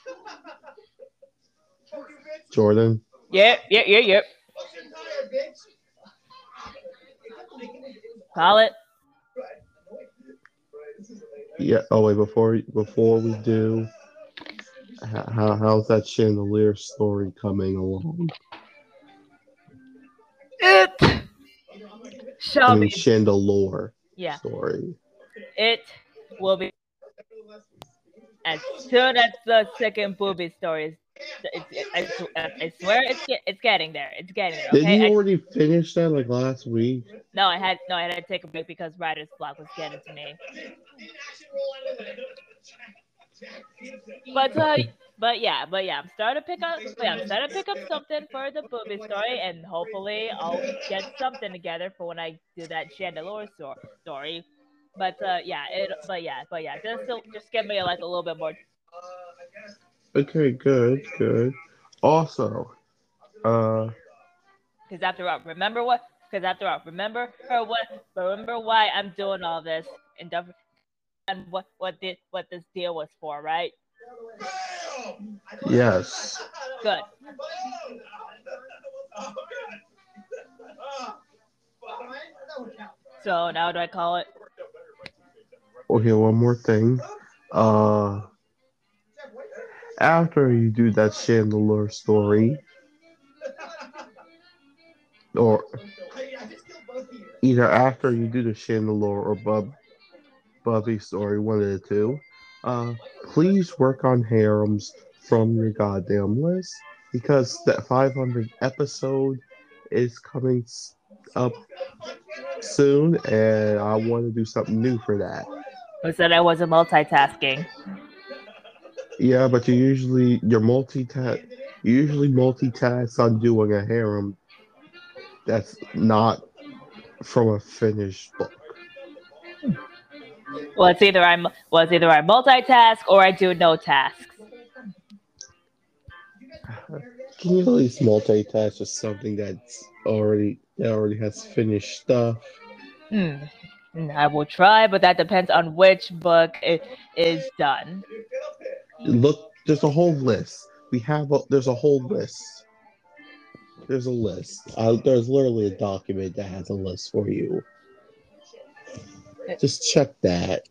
Jordan. Yep, yep, yep, yep. Call it. Yeah. Oh wait, before before we do, how how's that chandelier story coming along? It I shall mean be. chandelier Yeah. story. It will be as soon as the second booby story is. It's, it, I, I swear it's it's getting there. It's getting there. Did Okay. you I- already finish that like last week? no, I had no. I had to take a break because writer's block was getting to me. But uh, but yeah, but yeah, I'm starting to pick up. Yeah, I'm starting to pick up something for the booby story, and hopefully I'll get something together for when I do that chandelier sto- story. But uh, yeah, it. But yeah, but yeah, just just give me like a little bit more. Okay, good, good. Also, uh, Because after all, remember what? Because after all, remember or what? Remember why I'm doing all this and and what what did what this deal was for, right? Yes. Good. So now do I call it? Okay, one more thing. Uh, after you do that chandelier story, or either after you do the chandelier or Bub Bubby story, one of the two, uh, please work on Harem's from your goddamn list because that 500 episode is coming up soon, and I want to do something new for that. Who said I wasn't multitasking? Yeah, but you usually you're multitask. You usually multitask on doing a harem that's not from a finished book. Well, it's either I'm well, it's either I multitask or I do no tasks. Can you at least multitask with something that's already that already has finished stuff? Hmm. I will try, but that depends on which book it is done. Look, there's a whole list. We have a, there's a whole list. There's a list. Uh, there's literally a document that has a list for you. Just check that.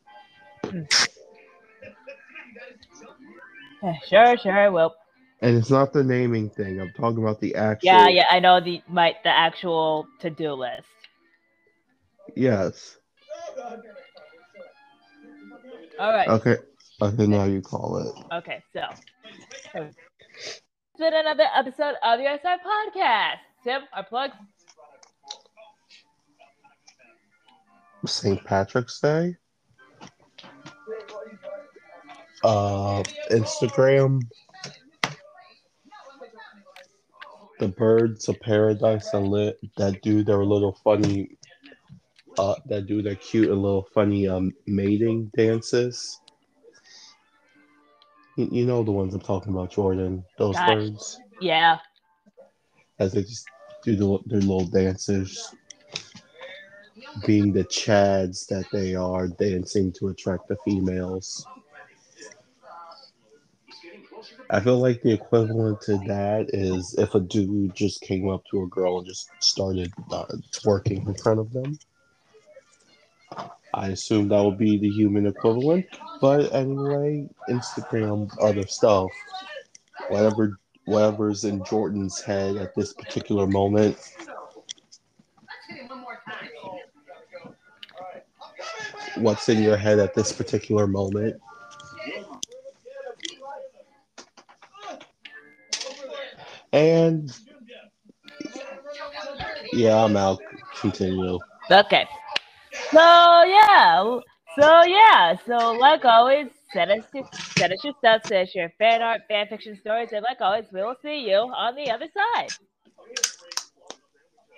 Sure, sure, I will. And it's not the naming thing. I'm talking about the actual. Yeah, yeah, I know the my the actual to do list. Yes. All right. Okay. Okay. Now you call it. Okay, so it's been another episode of the SR podcast. Tim, our plugs. St. Patrick's Day. Uh, Instagram. The Birds of Paradise that lit that do their little funny, uh, that do their cute and little funny um mating dances. You, you know the ones I'm talking about, Jordan. Those Gosh. birds, Yeah. as they just do the, their little dances, being the chads that they are, dancing to attract the females. I feel like the equivalent to that is if a dude just came up to a girl and just started uh, twerking in front of them. I assume that would be the human equivalent, but anyway, Instagram, other stuff, whatever, whatever's in Jordan's head at this particular moment. What's in your head at this particular moment? And yeah, I'm out. Continue. Okay. So yeah. So yeah. So like always, send us your, send us your stuff, send us your fan art, fan fiction stories, and like always, we will see you on the other side.